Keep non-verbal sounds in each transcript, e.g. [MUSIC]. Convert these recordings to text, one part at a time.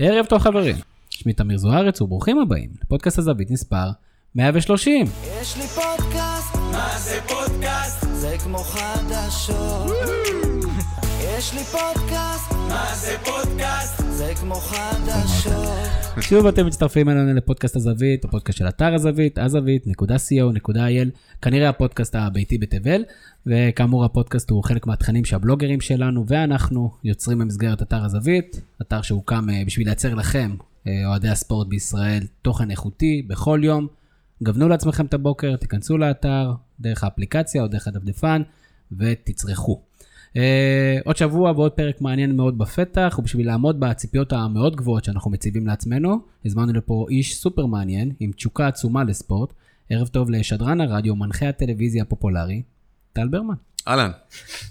ערב טוב חברים, שמי תמיר זוארץ וברוכים הבאים לפודקאסט הזווית מספר 130. יש לי פודקאסט, מה זה פודקאסט? זה כמו חדשות. יש לי פודקאסט, מה זה פודקאסט? שוב אתם מצטרפים אלינו לפודקאסט הזווית, הפודקאסט של אתר הזווית, הזווית.co.il, כנראה הפודקאסט הביתי בתבל, וכאמור הפודקאסט הוא חלק מהתכנים שהבלוגרים שלנו ואנחנו יוצרים במסגרת אתר הזווית, אתר שהוקם אה, בשביל לייצר לכם, אה, אוהדי הספורט בישראל, תוכן איכותי בכל יום. גוונו לעצמכם את הבוקר, תיכנסו לאתר דרך האפליקציה או דרך הדפדפן ותצרכו. Uh, עוד שבוע ועוד פרק מעניין מאוד בפתח, ובשביל לעמוד בציפיות המאוד גבוהות שאנחנו מציבים לעצמנו, הזמנו לפה איש סופר מעניין, עם תשוקה עצומה לספורט. ערב טוב לשדרן הרדיו, מנחה הטלוויזיה הפופולרי, טל ברמן. אהלן,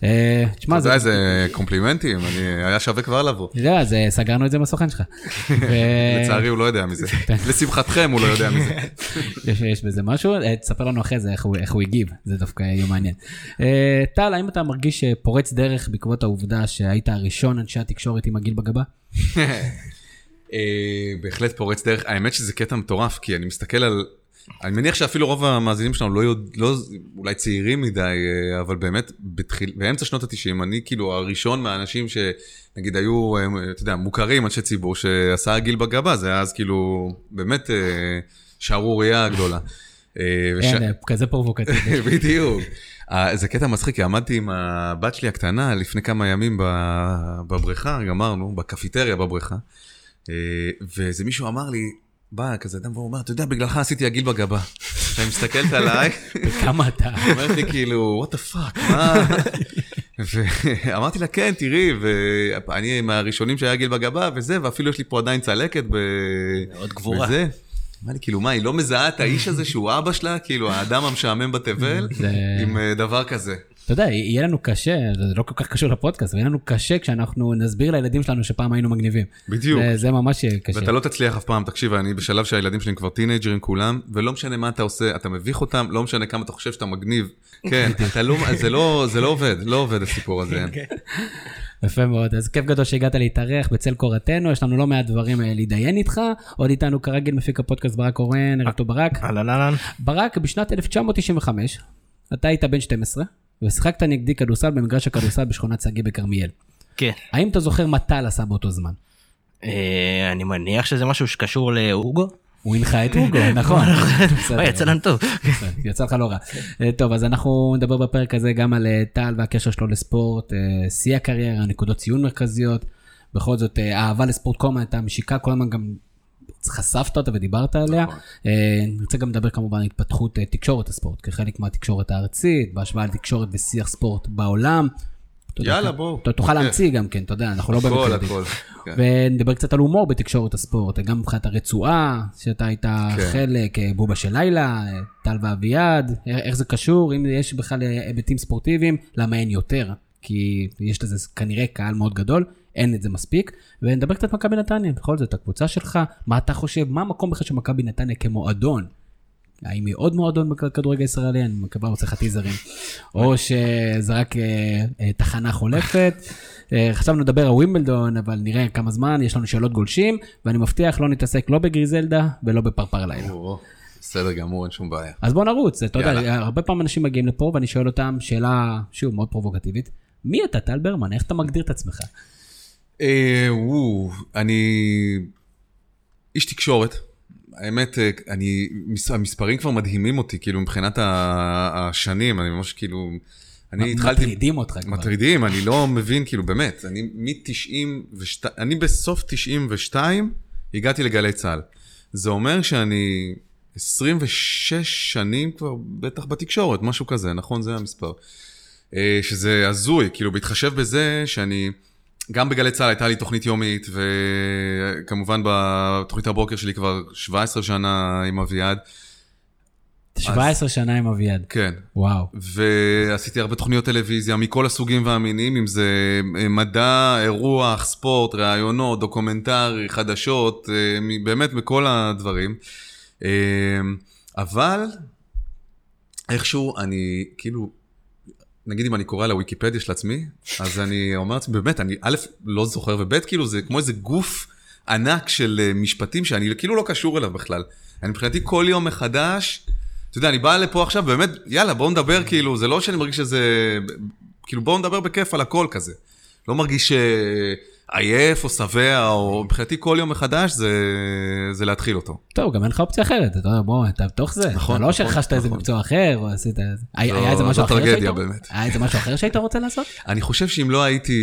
אה, תשמע, אתה זה... יודע איזה קומפלימנטים, היה שווה כבר לבוא. אתה יודע, אז אה, סגרנו את זה עם הסוכן שלך. [LAUGHS] לצערי הוא לא יודע מזה. [LAUGHS] לשמחתכם הוא לא יודע מזה. [LAUGHS] יש, בזה משהו, אה, תספר לנו אחרי זה איך הוא, הגיב, זה דווקא יהיה מעניין. טל, האם אתה מרגיש פורץ דרך בעקבות העובדה שהיית הראשון אנשי התקשורת עם הגיל בגבה? בהחלט פורץ דרך, האמת שזה קטע מטורף, כי אני מסתכל על... אני מניח שאפילו רוב המאזינים שלנו לא יודע, לא, אולי צעירים מדי, אבל באמת, בתחיל, באמצע שנות ה-90, אני כאילו הראשון מהאנשים שנגיד היו, אתה יודע, מוכרים, אנשי ציבור, שעשה גיל בגבה, זה היה אז כאילו, באמת אה, שערורייה גדולה. אה, וש- אין, אה, כזה פרובוקטיבי. [LAUGHS] בדיוק. זה קטע מצחיק, כי עמדתי עם הבת שלי הקטנה לפני כמה ימים בבריכה, גמרנו, בקפיטריה בבריכה, ואיזה מישהו אמר לי, בא כזה אדם והוא אומר, אתה יודע, בגללך עשיתי הגיל בגבה. ואני מסתכלת עליי, כמה אתה? אומרת לי כאילו, what the fuck, מה? ואמרתי לה, כן, תראי, ואני מהראשונים שהיה גיל בגבה וזה, ואפילו יש לי פה עדיין צלקת ב... מאוד גבורה. וזה. אמר לי, כאילו, מה, היא לא מזהה את האיש הזה שהוא אבא שלה? כאילו, האדם המשעמם בתבל, עם אה, דבר כזה. אתה יודע, יהיה לנו קשה, זה לא כל כך קשור לפודקאסט, אבל יהיה לנו קשה כשאנחנו נסביר לילדים שלנו שפעם היינו מגניבים. בדיוק. זה, זה ממש יהיה קשה. ואתה לא תצליח אף פעם, תקשיב, אני בשלב שהילדים שלי הם כבר טינג'רים כולם, ולא משנה מה אתה עושה, אתה מביך אותם, לא משנה כמה אתה חושב שאתה מגניב. כן, אתה לא, זה לא, זה לא עובד, לא עובד הסיפור הזה. יפה מאוד, אז כיף גדול שהגעת להתארח בצל קורתנו, יש לנו לא מעט דברים אה, להתדיין איתך, עוד איתנו כרגיל מפיק הפודקאסט ברק קורן, ערב טוב ברק. אהלן אהלן. ברק, בשנת 1995, אתה היית בן 12, ושיחקת נגדי כדורסל במגרש הכדורסל בשכונת שגיא בכרמיאל. כן. האם אתה זוכר מה טל עשה באותו זמן? אה, אני מניח שזה משהו שקשור לאוגו. הוא הנחה את אוגו, [LAUGHS] נכון. יצא לנו טוב. יצא לך לא רע. אה, טוב, אז אנחנו נדבר בפרק הזה גם על אה, טל והקשר שלו לספורט, שיא הקריירה, נקודות ציון מרכזיות. בכל זאת, אה, האהבה לספורט כל הזמן הייתה משיקה, כל הזמן גם חשפת אותה ודיברת עליה. נכון. אה, נרצה גם לדבר כמובן על התפתחות אה, תקשורת הספורט, כחלק מהתקשורת הארצית, בהשוואה לתקשורת ושיח ספורט בעולם. יאללה, בואו. אתה תוכל כן. להמציא גם כן, אתה יודע, אנחנו לא באמת הכל, יודעים. הכל. כן. ונדבר קצת על הומור בתקשורת הספורט, גם מבחינת הרצועה, שאתה היית כן. חלק, אה, בובה של לילה, טל ואביעד, איך זה קשור, אם יש בכלל היבטים ספורטיביים, למה אין יותר? כי יש לזה כנראה קהל מאוד גדול, אין את זה מספיק. ונדבר קצת מכבי נתניה, בכל זאת, הקבוצה שלך, מה אתה חושב, מה המקום בכלל של מכבי נתניה כמועדון? האם היא עוד מועדון בכדורגל ישראלי? אני מקווה, רוצה לך טיזרים. או שזה רק אה, אה, תחנה חולפת. אה, חשבנו לדבר על ווימבלדון, אבל נראה כמה זמן, יש לנו שאלות גולשים, ואני מבטיח לא נתעסק לא בגריזלדה ולא בפרפר לילה. בסדר גמור, אין שום בעיה. אז בוא נרוץ, אתה יודע. הרבה פעמים אנשים מגיעים לפה ואני שואל אותם שאלה, שוב, מאוד פרובוקטיבית, מי אתה טל ברמן? איך אתה מגדיר את עצמך? אה, וואו, אני איש תקשורת. האמת, אה, אני, מס- המספרים כבר מדהימים אותי, כאילו, מבחינת השנים, אני ממש כאילו... אני התחלתי... מטרידים אותך כבר. מטרידים, אני לא מבין, כאילו, באמת, אני מ-92, אני בסוף 92 הגעתי לגלי צה"ל. זה אומר שאני 26 שנים כבר בטח בתקשורת, משהו כזה, נכון? זה המספר. אה, שזה הזוי, כאילו, בהתחשב בזה שאני, גם בגלי צה"ל הייתה לי תוכנית יומית, וכמובן בתוכנית הבוקר שלי כבר 17 שנה עם אביעד. 17 שנה עם אביעד. כן. וואו. ועשיתי הרבה תוכניות טלוויזיה מכל הסוגים והמינים, אם זה אה, מדע, אירוח, ספורט, ראיונות, דוקומנטרי, חדשות, אה, באמת מכל הדברים. אה, אבל איכשהו אני, כאילו, נגיד אם אני קורא על הוויקיפדיה של עצמי, אז אני אומר לעצמי, באמת, אני א', לא זוכר, וב', כאילו זה כמו איזה גוף ענק של אה, משפטים שאני כאילו לא קשור אליו בכלל. אני מבחינתי כל יום מחדש, אתה יודע, אני בא לפה עכשיו, באמת, יאללה, בואו נדבר, כאילו, זה לא שאני מרגיש שזה... כאילו, בואו נדבר בכיף על הכל כזה. לא מרגיש אה, עייף או שבע, או מבחינתי כל יום מחדש זה, זה להתחיל אותו. טוב, גם אין לך אופציה אחרת, אתה יודע, בוא, אתה בתוך זה. נכון, אתה לא נכון, שרכשת איזה נכון. מקצוע אחר, או עשית איזה... היה זו- היה איזה משהו אחר שהיית- באמת. היה איזה משהו אחר שהיית רוצה לעשות? [LAUGHS] אני חושב שאם לא הייתי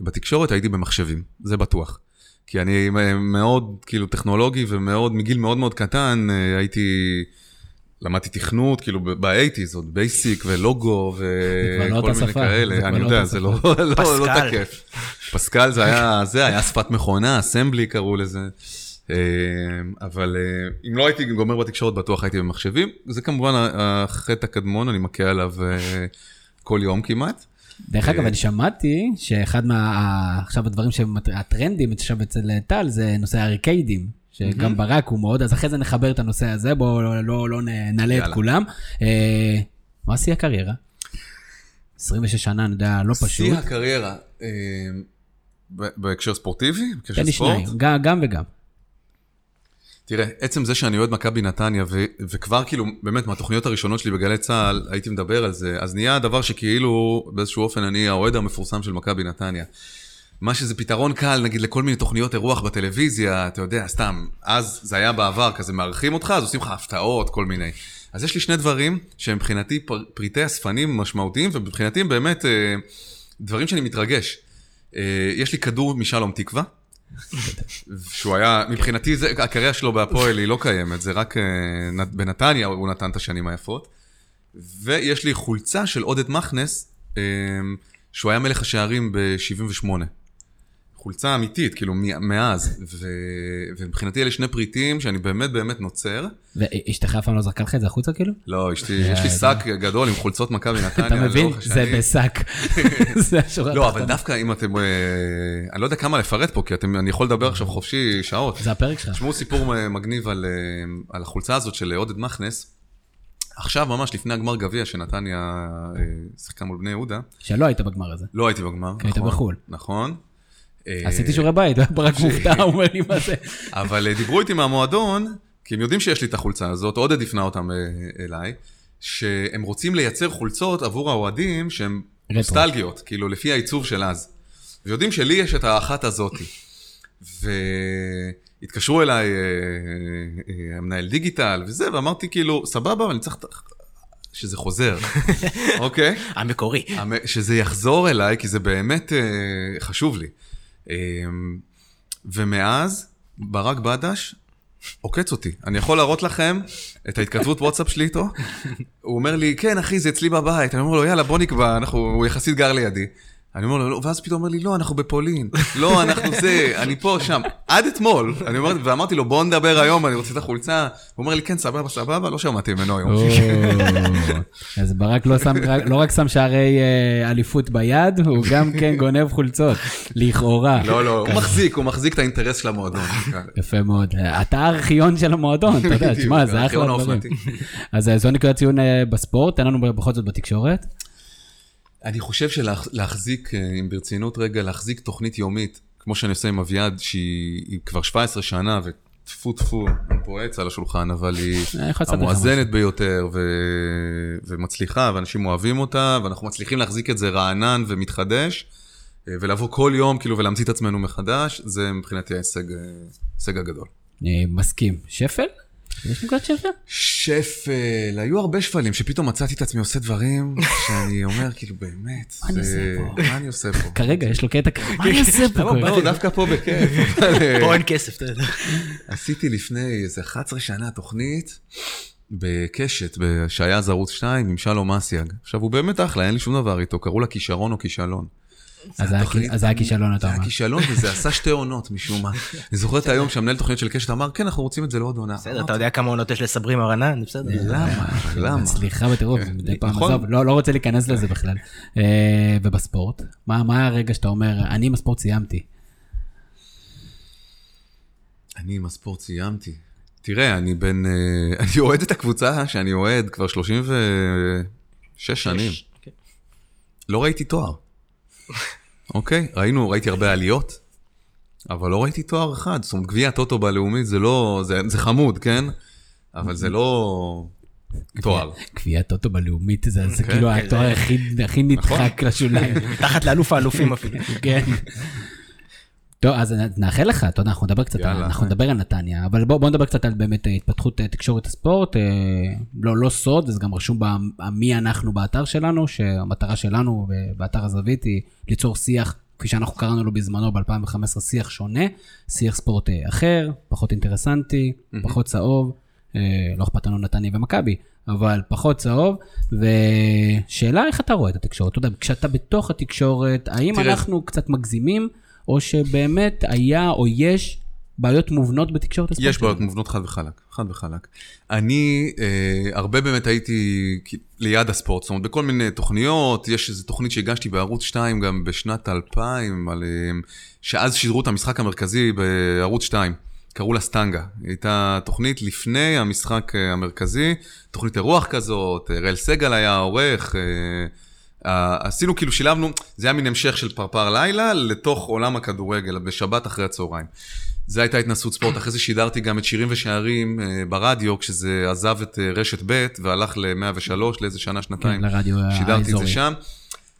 בתקשורת, הייתי במחשבים, זה בטוח. כי אני מאוד, כאילו, טכנולוגי ומאוד, מגיל מאוד מאוד קטן, אה, הייתי, למדתי תכנות, כאילו, ב-80's, עוד בייסיק ולוגו ולא וכל מיני כאלה, אני לא יודע, זה לא לא- לא. תקף. פסקל זה היה, זה היה שפת מכונה, אסמבלי קראו לזה. אה, אבל אה, אם לא הייתי גומר בתקשורת, בטוח הייתי במחשבים. זה כמובן החטא הקדמון, אני מכה עליו אה, כל יום כמעט. דרך אגב, אה, אני שמעתי שאחד מה... עכשיו הדברים שהטרנדים עכשיו אצל טל זה נושא הארקיידים. שגם ברק הוא מאוד, אז אחרי זה נחבר את הנושא הזה, בואו לא, לא, לא נעלה את. כולם. אה, מה שיא הקריירה? 26 שנה, אני יודע, לא פשוט. שיא הקריירה, אה, בהקשר ספורטיבי? תן לי? שניים, גם- גם וגם. תראה, עצם זה שאני אוהד מכבי נתניה, ו- וכבר כאילו, באמת, מהתוכניות הראשונות שלי בגלי צה"ל, הייתי מדבר על זה, אז נהיה הדבר שכאילו, באיזשהו אופן, אני האוהד המפורסם של מכבי נתניה. מה שזה פתרון קל, נגיד, לכל מיני תוכניות אירוח בטלוויזיה, אתה יודע, סתם, אז זה היה בעבר, כזה מארחים אותך, אז עושים לך הפתעות, כל מיני. אז יש לי שני דברים שהם מבחינתי פר- פריטי אספנים משמעותיים, ומבחינתי הם באמת אה, דברים שאני מתרגש. אה, יש לי כדור משלום תקווה, שהוא היה, מבחינתי, זה, הקריירה שלו בהפועל היא לא קיימת, זה רק אה, נת- בנתניה הוא נתן את השנים היפות. ויש לי חולצה של עודד מכנס, אה, שהוא היה מלך השערים ב-78. חולצה אמיתית, כאילו, מאז. ו... ומבחינתי אלה שני פריטים שאני באמת באמת נוצר. ואשתך אף פעם לא זרקה לך את זה החוצה כאילו? לא, יש לי, יש לי שק גדול עם חולצות מכבי נתניה. אתה מבין? זה. בשק. [LAUGHS] זה השורה לא, אבל התחתונה. דווקא אם אתם... אה, אני לא יודע כמה לפרט פה, כי אני יכול לדבר עכשיו חופשי שעות. זה הפרק שלך. תשמעו סיפור אה, מגניב על, אה, החולצה הזאת של עודד מכנס. עכשיו, ממש לפני הגמר גביע שנתניה אה, שיחקה מול בני יהודה, שלא היית בגמר הזה. לא הייתי בגמר. כי היית נכון, בחו"ל. נכון. אה, עשיתי שיעורי בית, ברק מופתע, הוא אומר לי מה זה. [LAUGHS] אבל אה, דיברו איתי מהמועדון, כי הם יודעים שיש לי את החולצה הזאת, עודד הפנה אותם אה, אליי, שהם רוצים לייצר חולצות עבור האוהדים שהן. נוסטלגיות, כאילו לפי העיצוב של אז. ויודעים שלי יש את האחת הזאתי. והתקשרו אליי המנהל דיגיטל וזה, ואמרתי כאילו, סבבה, אבל אני צריך שזה חוזר, [LAUGHS] אוקיי? המקורי. המ- שזה יחזור אליי, כי זה באמת חשוב לי. אה, ומאז, ברק בדש עוקץ אותי. אני יכול להראות לכם את ההתכתבות וואטסאפ שלי איתו. הוא אומר לי, כן, אחי, זה אצלי בבית. אני אומר לו, יאללה, בוא נקבע, אנחנו, הוא יחסית גר לידי. אני אומר לו, לא, ואז פתאום אומר לי, לא, אנחנו בפולין. [LAUGHS] לא, אנחנו זה, אני פה, שם. עד אתמול. אני אומר, ואמרתי לו, בוא נדבר היום, אני רוצה את החולצה. הוא אומר לי, כן, סבבה, סבבה, לא שמעתי ממנו היום. [LAUGHS] אז ברק לא שם- לא רק שם שערי אה, אליפות ביד, הוא גם כן גונב חולצות, לכאורה. לא, לא, הוא מחזיק, הוא מחזיק את האינטרס של המועדון. יפה מאוד. אתה הארכיון של המועדון, אתה יודע, תשמע, זה אחלה דברים. אז אה, זו נקודת ציון אה, בספורט, תן לנו בכל זאת בתקשורת. אני חושב שלהחזיק, אה, אם ברצינות רגע, להחזיק תוכנית יומית, כמו שאני עושה עם אביעד, שהיא היא כבר 17 שנה, וטפו טפו, אין פה עץ על השולחן, אבל היא [LAUGHS] לך המואזנת ביותר, ו... ומצליחה, ואנשים אוהבים אותה, ואנחנו מצליחים להחזיק את זה רענן ומתחדש, אה, ולבוא כל יום, כאילו, ולהמציא את עצמנו מחדש, זה מבחינתי ההישג אה, הגדול. מסכים. שפל? יש נקודת שפל? שפל, היו הרבה שפלים שפתאום מצאתי את עצמי עושה דברים שאני אומר, כאילו, באמת, מה אני עושה פה? מה אני עושה פה? כרגע יש לו קטע כזה, מה אני עושה פה? לא, דווקא פה בכיף. אה, פה אין כסף, אתה יודע. עשיתי לפני איזה 11 שנה תוכנית בקשת, שהיה אז ערוץ 2, עם שלום אסיאג. עכשיו, הוא באמת אחלה, אין לי שום דבר איתו, קראו לה כישרון או כישלון. אז זה היה כישלון, אתה זה היה אומר. כישלון, וזה עשה שתי עונות משום מה. [LAUGHS] אני זוכר את היום שהמנהל תוכנית של קשת אמר, כן, אנחנו רוצים את זה לעוד עונה. בסדר, אתה יודע כמה עונות יש לסברי מרנן? בסדר. למה? למה? [LAUGHS] מצליחה בטירוף, מדי פעם, נכון. עזוב, לא לא רוצה להיכנס לזה בכלל. אה, ובספורט, מה מה הרגע שאתה אומר, אני עם הספורט סיימתי. אני עם הספורט סיימתי. תראה, אני בן... אה, [LAUGHS] אני אוהד את הקבוצה שאני אוהד כבר 36 שנים. כן. לא ראיתי תואר. אוקיי? ראינו, ראיתי הרבה עליות, אבל לא ראיתי תואר אחד, זאת אומרת, גביע הטוטו בלאומי זה לא, זה, זה חמוד, כן? אבל זה לא תואר. גביע טוטו בלאומית, זה זה כן. כאילו התואר הכי- הכי נדחק לשוליים. מתחת לאלוף האלופים אפילו. כן. טוב, אז נאחל לך, אתה יודע, אנחנו נדבר קצת, על- יאללה. אנחנו נדבר על נתניה, אבל בוא בוא נדבר קצת על באמת התפתחות אה, תקשורת הספורט, אה, לא לא סוד, וזה גם רשום במי אנחנו באתר שלנו, שהמטרה שלנו באתר הזווית היא ליצור שיח, כפי שאנחנו קראנו לו בזמנו ב-2015, שיח שונה, שיח ספורט אה, אחר, פחות אינטרסנטי, פחות צהוב, אה, לא אכפת לנו נתניה ומכבי, אבל פחות צהוב, ושאלה איך אתה רואה את התקשורת, אתה יודע, כשאתה בתוך התקשורת, האם תראה, אנחנו קצת מגזימים, או שבאמת היה או יש בעיות מובנות בתקשורת הספורט? יש בעיות? מובנות חד וחלק, חד וחלק. אני אה, הרבה באמת הייתי ליד הספורט, זאת אומרת, בכל מיני תוכניות, יש איזו תוכנית שהגשתי בערוץ 2 גם בשנת 2000, על, אה, שאז שידרו את המשחק המרכזי בערוץ 2. קראו לה סטנגה, היא הייתה תוכנית לפני המשחק אה, המרכזי, תוכנית אירוח כזאת, אה, ראל סגל היה אה, עשינו כאילו, שילבנו, זה היה מין המשך של פרפר לילה לתוך עולם הכדורגל, בשבת אחרי הצהריים. זו הייתה התנסות ספורט, אחרי זה שידרתי גם את שירים ושערים אה, ברדיו, כשזה עזב את אה, רשת ב' והלך ל-103 לאיזה שנה, שנתיים. כן, לרדיו שידרתי את האזורי. זה שם.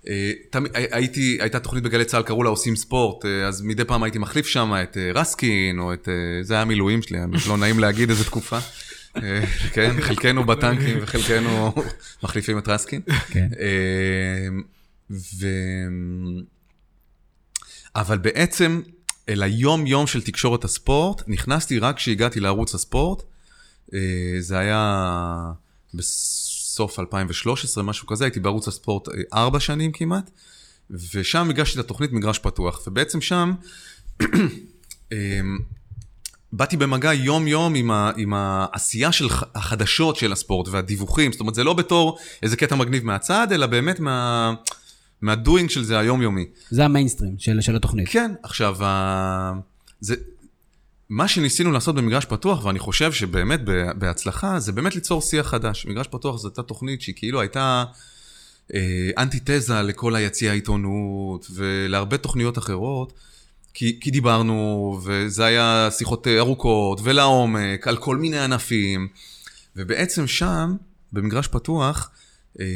אה, הייתי, הייתה תוכנית בגלי צה"ל, קראו לה עושים ספורט, אז מדי פעם הייתי מחליף שם את רסקין, או את... זה היה המילואים שלי, לא נעים להגיד איזה תקופה. אה, כן, חלקנו בטנקים וחלקנו מחליפים את רסקין. כן. אה. אבל בעצם, אל היום-יום של תקשורת הספורט, נכנסתי רק כשהגעתי לערוץ הספורט. אה, זה היה בסוף 2013, משהו כזה, הייתי בערוץ הספורט ארבע שנים כמעט, ושם הגשתי את התוכנית מגרש פתוח, ובעצם שם באתי במגע יום-יום עם, ה, עם העשייה של החדשות של הספורט והדיווחים, זאת אומרת, זה לא בתור איזה קטע מגניב מהצד, אלא באמת מה, מהדואינג של זה היומיומי. זה המיינסטרים של של התוכנית. כן, עכשיו, ה- זה, מה שניסינו לעשות במגרש פתוח, ואני חושב שבאמת בהצלחה, זה באמת ליצור שיח חדש. מגרש פתוח זו הייתה תוכנית שהיא כאילו הייתה אה, אנטיתזה לכל היציע העיתונות ולהרבה תוכניות אחרות. כי, כי דיברנו, וזה היה שיחות אה, ארוכות ולעומק, על כל מיני ענפים, ובעצם שם, במגרש פתוח, אה,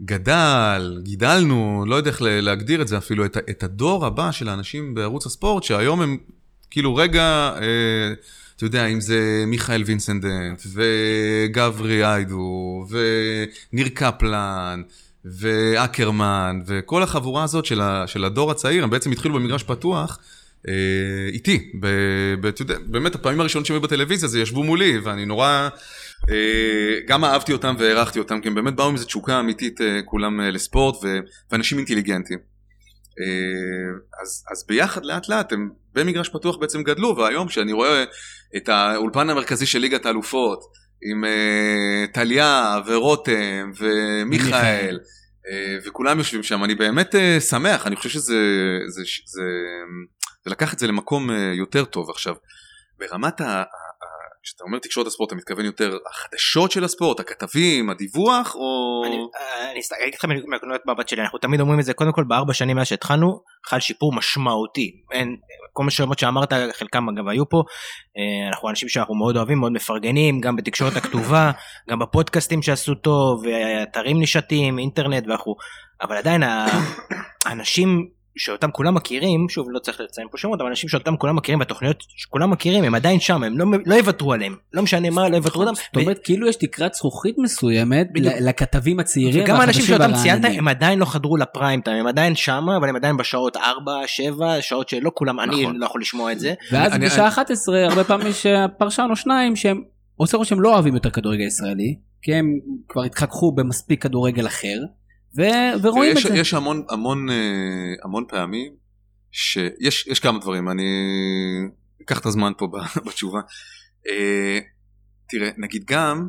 גדל, גידלנו, לא יודע איך להגדיר את זה אפילו, את, את הדור הבא של האנשים בערוץ הספורט, שהיום הם כאילו רגע, אה, אתה יודע, אם זה מיכאל וינסנדנט, וגברי איידו, וניר קפלן, ואקרמן, וכל החבורה הזאת של, ה, של הדור הצעיר, הם בעצם התחילו במגרש פתוח. אה, איתי, ב, ב, יודע, באמת הפעמים הראשונות שהם היו בטלוויזיה זה ישבו מולי ואני נורא, אה, גם אהבתי אותם והערכתי אותם כי הם באמת באו עם איזו תשוקה אמיתית אה, כולם לספורט ו, ואנשים אינטליגנטים. אז, אז ביחד לאט לאט הם במגרש פתוח בעצם גדלו והיום כשאני רואה את האולפן המרכזי של ליגת האלופות עם אה, טליה ורותם ומיכאל מיכאל. אה, וכולם יושבים שם. אני באמת אה, שמח. אני חושב שזה זה, זה, זה לקח את זה למקום יותר טוב עכשיו. ברמת ה... כשאתה אומר תקשורת הספורט אתה מתכוון יותר החדשות של הספורט הכתבים הדיווח או אני אגיד לך מנקודת מבט שלי אנחנו תמיד אומרים את זה. קודם כל בארבע שנים מאז שהתחלנו חל שיפור משמעותי. אין כל מה שאומרות שאמרת חלקם אגב היו פה אה, אנחנו אנשים שאנחנו מאוד אוהבים מאוד מפרגנים גם בתקשורת הכתובה [LAUGHS] גם בפודקאסטים שעשו טוב אתרים נישתיים אינטרנט ואנחנו אבל עדיין האנשים שאותם כולם מכירים שוב לא צריך לציין פה שמות אבל אנשים שאותם כולם מכירים בתוכניות שכולם מכירים הם עדיין שם הם לא, לא יוותרו עליהם לא משנה מה לא יוותרו אותם. זאת אומרת, כאילו יש תקרת זכוכית מסוימת לכתבים הצעירים וגם האנשים שאותם ציינת. הם עדיין לא חדרו לפריים טיים הם עדיין שמה אבל הם עדיין בשעות 4 7 שעות שלא כולם אני נכון. לא יכול לשמוע את זה ואז בשעה 11, הרבה פעמים יש אה, פרשן או שניים שהם עושה רושם שהם לא אוהבים יותר כדורגל ישראלי, כי הם כבר התחככו במספיק כדורגל אחר, ו- ורואים את יש, זה. יש המון המון אה, המון פעמים שיש יש כמה דברים אני אקח את הזמן פה [LAUGHS] בתשובה. אה, תראה נגיד גם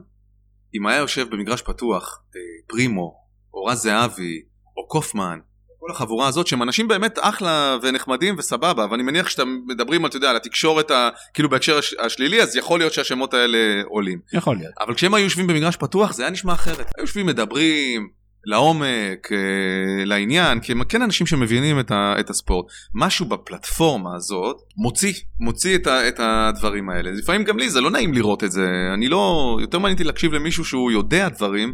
אם היה יושב במגרש פתוח אה, פרימו או רז זהבי או קופמן כל החבורה הזאת שהם אנשים באמת אחלה ונחמדים וסבבה אבל אני מניח שאתם מדברים אתה יודע על התקשורת ה, כאילו בהקשר הש, השלילי אז יכול להיות שהשמות האלה עולים יכול להיות. אבל כשהם היו יושבים במגרש פתוח זה היה נשמע אחרת. היו יושבים מדברים, לעומק, אה, לעניין, כי הם כן אנשים שמבינים את, ה, את הספורט. משהו בפלטפורמה הזאת מוציא, מוציא את, ה, את הדברים האלה. לפעמים גם לי זה לא נעים לראות את זה, אני לא, יותר מעניין אותי להקשיב למישהו שהוא יודע דברים,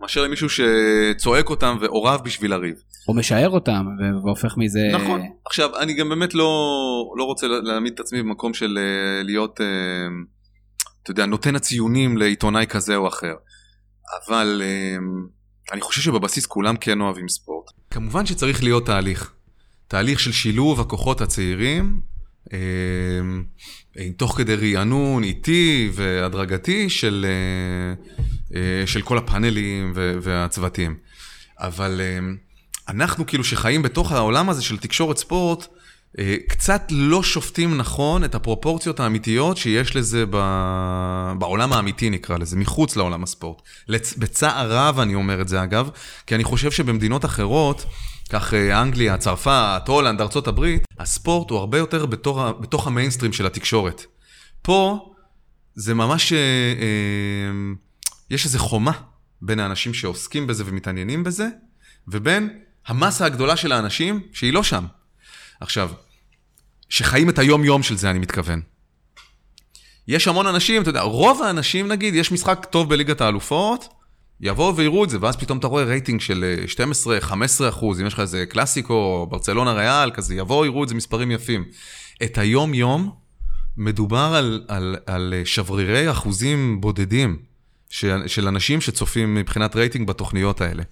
מאשר למישהו שצועק אותם ועורב בשביל לריב. או משער אותם והופך מזה... נכון. עכשיו, אני גם באמת לא, לא רוצה להעמיד את עצמי במקום של אה, להיות, אה, אתה יודע, נותן הציונים לעיתונאי כזה או אחר. אבל אני חושב שבבסיס כולם כן אוהבים ספורט. כמובן שצריך להיות תהליך. תהליך של שילוב הכוחות הצעירים, אה, אה, תוך כדי רענון איטי והדרגתי של, אה, של כל הפאנלים והצוותים. אבל אנחנו כאילו שחיים בתוך העולם הזה של תקשורת ספורט, אה, קצת לא שופטים נכון את הפרופורציות האמיתיות שיש לזה ב... בעולם האמיתי נקרא לזה, מחוץ לעולם הספורט. לצ... בצער רב אני אומר את זה אגב, כי אני חושב שבמדינות אחרות, כך אה, אנגליה, צרפת, הולנד, הברית, הספורט הוא הרבה יותר בתוך, בתוך המיינסטרים של התקשורת. פה זה ממש, אה, אה, יש איזו חומה בין האנשים שעוסקים בזה ומתעניינים בזה, ובין המסה הגדולה של האנשים שהיא לא שם. עכשיו, שחיים את היום-יום של זה, אני מתכוון. יש המון אנשים, אתה יודע, רוב האנשים, נגיד, יש משחק טוב בליגת האלופות, יבואו ויראו את זה, ואז פתאום אתה רואה רייטינג של 12-15 אה, אחוז, אם יש לך איזה קלאסיקו, ברצלונה ריאל, כזה, יבואו, יראו את זה מספרים יפים. את היום-יום, מדובר על, על, על אה, שברירי אחוזים בודדים. של, של אנשים שצופים מבחינת רייטינג בתוכניות האלה.